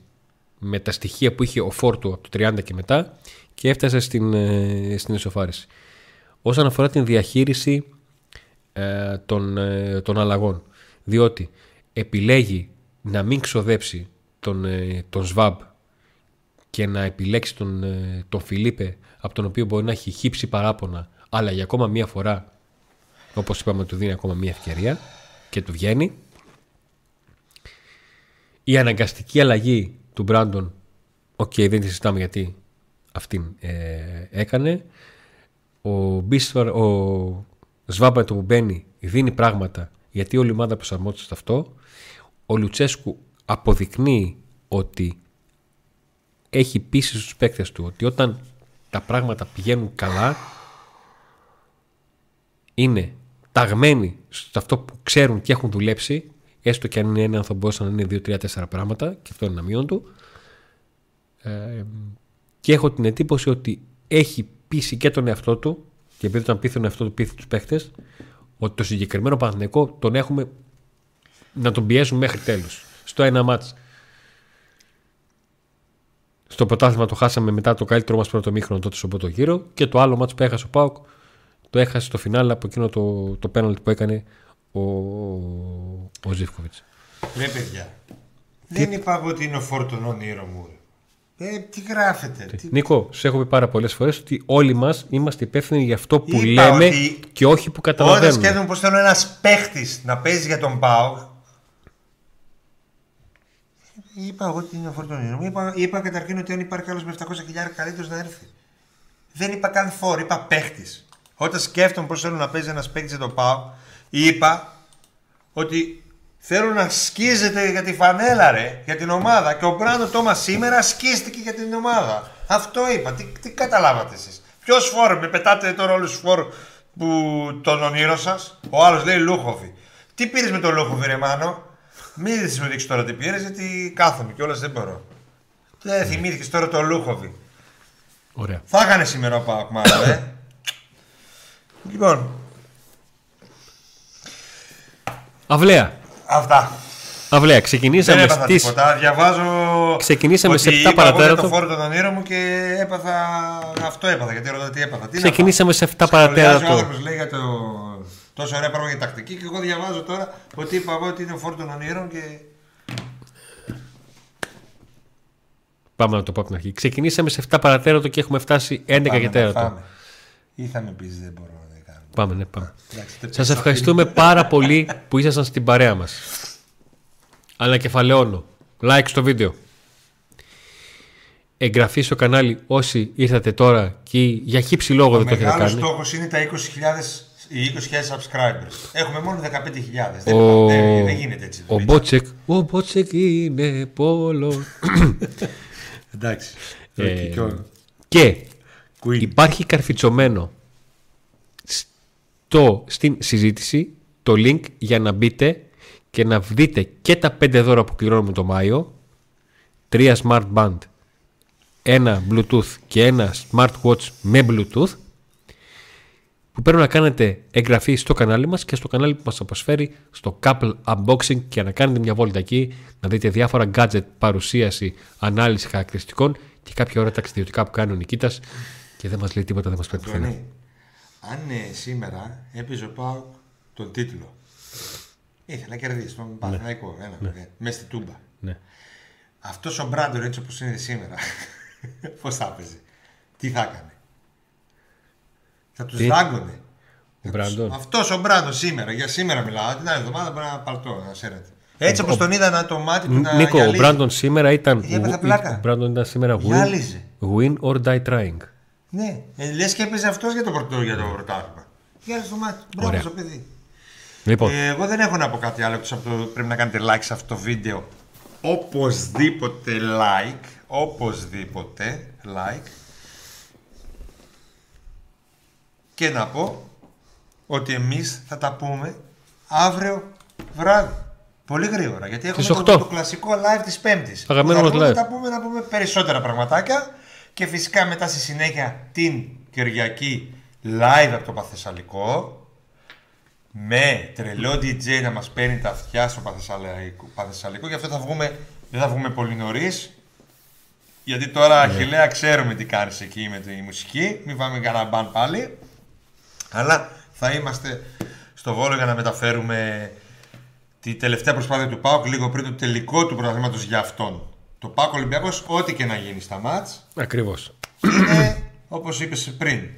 με τα στοιχεία που είχε ο Φόρτου από το 30 και μετά και έφτασε στην, ε, στην ισοφάριση. Όσον αφορά την διαχείριση ε, των, ε, των αλλαγών, διότι επιλέγει να μην ξοδέψει τον, ε, τον ΣΒΑΜ και να επιλέξει τον, ε, τον Φιλίπε από τον οποίο μπορεί να έχει χύψει παράπονα αλλά για ακόμα μία φορά όπως είπαμε του δίνει ακόμα μία ευκαιρία και του βγαίνει. Η αναγκαστική αλλαγή του Μπράντον οκ δεν τη συζητάμε γιατί αυτήν ε, έκανε. Ο, Μπίσφαρ, ο Σβάμπα το που μπαίνει δίνει πράγματα γιατί όλη η ομάδα προσαρμόζεται σε αυτό. Ο Λουτσέσκου αποδεικνύει ότι έχει πείσει στους παίκτες του ότι όταν τα πράγματα πηγαίνουν καλά είναι ταγμένοι σε αυτό που ξέρουν και έχουν δουλέψει έστω και αν είναι ένα θα μπορούσαν να είναι 2-3-4 πράγματα και αυτό είναι ένα μείον του. Ε, και έχω την εντύπωση ότι έχει πείσει και τον εαυτό του και επειδή όταν πείθει τον εαυτό του πείθει τους παίκτες ότι το συγκεκριμένο Παναθηναϊκό τον έχουμε να τον πιέζουν μέχρι τέλους στο ένα μάτς στο πρωτάθλημα το χάσαμε μετά το καλύτερο μας πρώτο μήχρονο τότε στον πρώτο γύρο και το άλλο μάτς που έχασε ο Πάουκ το έχασε στο φινάλε από εκείνο το, το πέναλτι που έκανε ο, ο Ζήφκοβιτς. Ρε παιδιά, δεν είπα εγώ ότι είναι ο φόρτων όνειρο μου. Ε, τι γράφετε. Τι... Νίκο, σου έχω πει πάρα πολλές φορές ότι όλοι μας είμαστε υπεύθυνοι για αυτό που Είπα λέμε ότι και όχι που Όταν καταλαβαίνουμε. σκέφτομαι πως θέλω ένας παίχτης να παίζει για τον Πάοκ. Είπα εγώ ότι είναι ο φόρτων όνειρο μου. Είπα, είπα καταρχήν ότι αν υπάρχει άλλος με 700 χιλιάρια καλύτερος να έρθει. Δεν είπα καν φόρ, είπα παίχτης. Όταν σκέφτομαι πώ θέλω να παίζει ένας παίχτης για τον Πάοκ, είπα ότι θέλω να σκίζεται για τη φανέλα, ρε, για την ομάδα. Και ο Μπράντο Τόμας σήμερα σκίστηκε για την ομάδα. Αυτό είπα. Τι, τι καταλάβατε εσείς. Ποιος φόρ, με πετάτε τώρα όλους τους φόρ που τον ονείρο σας; Ο άλλος λέει Λούχοβι. Τι πήρες με τον Λούχοβι, ρε Μάνο; Μην σου δείξεις τώρα τι πήρες, γιατί κάθομαι και όλα δεν μπορώ. Δεν θυμήθηκες τώρα το Λούχοβι. Ωραία. Θα έκανε σήμερα ο Πάοκ, μάλλον, ε. λοιπόν, Αυλαία. Αυτά. Αυλαία. Δεν Ξεκινήσαμε έπαθα στις... τίποτα. Διαβάζω. Ξεκινήσαμε ότι σε 7 είπα εγώ παρατέταρτο. για το φόρο των ονείρων μου και έπαθα. Αυτό έπαθα. Γιατί ρωτάτε τι έπαθα. Τι να Ξεκινήσαμε σε 7 πάω. Σχολιάζει Ο παρατέταρτο. άνθρωπος λέει για το. Τόσο ωραία πράγμα για τακτική και εγώ διαβάζω τώρα ότι είπα εγώ ότι είναι ο φόρο των ονείρων και. Πάμε να το πω από την αρχή. Ξεκινήσαμε σε 7 παρατέταρτο και έχουμε φτάσει 11 Πάμε και να 4. φάμε. Ή θα με πεις δεν μπορώ να δεν κάνω. Πάμε, ναι, πάμε. Εντάξει, δεν Σας πες ευχαριστούμε πάρα πολύ που ήσασταν στην παρέα μας. Ανακεφαλαιώνω. Like στο βίντεο. Εγγραφή στο κανάλι όσοι ήρθατε τώρα και για χύψη λόγο Ο δεν το έχετε μεγάλο κάνει. στόχος είναι τα 20.000 οι 20.000 subscribers. Έχουμε μόνο 15.000. Δεν, Ο, δεν, δεν γίνεται έτσι. ο Μπότσεκ, ο Μπότσεκ είναι πόλος. Εντάξει. Ε, και Queen. υπάρχει καρφιτσωμένο στο, στην συζήτηση το link για να μπείτε και να δείτε και τα 5 δώρα που πληρώνουμε το Μάιο, τρία smart band, ένα bluetooth και ένα smartwatch με bluetooth που πρέπει να κάνετε εγγραφή στο κανάλι μας και στο κανάλι που μας αποσφέρει στο Couple Unboxing και να κάνετε μια βόλτα εκεί, να δείτε διάφορα gadget, παρουσίαση, ανάλυση χαρακτηριστικών και κάποια ώρα ταξιδιωτικά που κάνει ο Νικήτας και δεν μας λέει τίποτα, δεν μας πρέπει πουθενά. Αντώνη, αν ε, σήμερα έπαιζε ο Πάουκ τον τίτλο, ήθελε να κερδίσει τον Παναθηναϊκό, ένα ναι. μέσα στη Τούμπα. Ναι. Αυτός ο Μπράντορ έτσι όπως είναι σήμερα, πώς θα έπαιζε, τι θα έκανε; Θα τους Τι; δάγκωνε. Ο Μπράντον. Αυτός ο Μπράντον σήμερα, για σήμερα μιλάω. Την άλλη εβδομάδα μπορεί να παλτώ, να ξέρετε. Έτσι όπως τον είδα να το μάτι του να Νίκο, ο γυαλίζει. Μπράντον σήμερα ήταν. Ε, έπαθε πλάκα. Ο Μπράντον ήταν σήμερα win, Γυάλιζε. win or die trying. Ναι, ε, λες και έπαιζε αυτός για το, πρωτό, για το πρωτάθλημα. Γυάλιζε το μάτι. Μπράβο Ωραία. στο παιδί. Λοιπόν, Ε, εγώ δεν έχω να πω κάτι άλλο εκτός από το πρέπει να κάνετε like σε αυτό το βίντεο. Οπωσδήποτε like. Οπωσδήποτε like. Και να πω ότι εμείς θα τα πούμε αύριο βράδυ. Πολύ γρήγορα. Γιατί έχουμε Στις το, 8. το κλασικό live της Πέμπτης. Αγαπημένος Που μας θα πούμε, live. Θα πούμε, να πούμε περισσότερα πραγματάκια. Και φυσικά μετά στη συνέχεια την Κυριακή live από το Παθεσσαλικό με τρελό DJ να μας παίρνει τα αυτιά στο Παθεσσαλικό, Παθεσσαλικό. Γι' αυτό θα βγούμε, δεν θα βγούμε πολύ νωρίς. Γιατί τώρα, Ναι. Αχιλέα, ξέρουμε τι κάνεις εκεί με τη μουσική. Μην πάμε κανένα μπαν πάλι. Αλλά θα είμαστε στο Βόλο για να μεταφέρουμε τη τελευταία προσπάθεια του ΠΑΟΚ λίγο πριν το τελικό του πρωταθλήματος για αυτόν. Το ΠΑΟΚ Ολυμπιακός, ό,τι και να γίνει στα μάτς, ακριβώς. είναι όπως είπες πριν.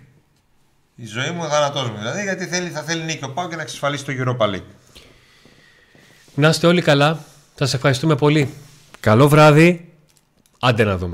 Η ζωή μου θάνατός μου. Δηλαδή γιατί θέλει, θα θέλει νίκη ο ΠΑΟΚ και να εξασφαλίσει το Europa League. Να είστε όλοι καλά. Σας ευχαριστούμε πολύ. Καλό βράδυ. Άντε να δούμε.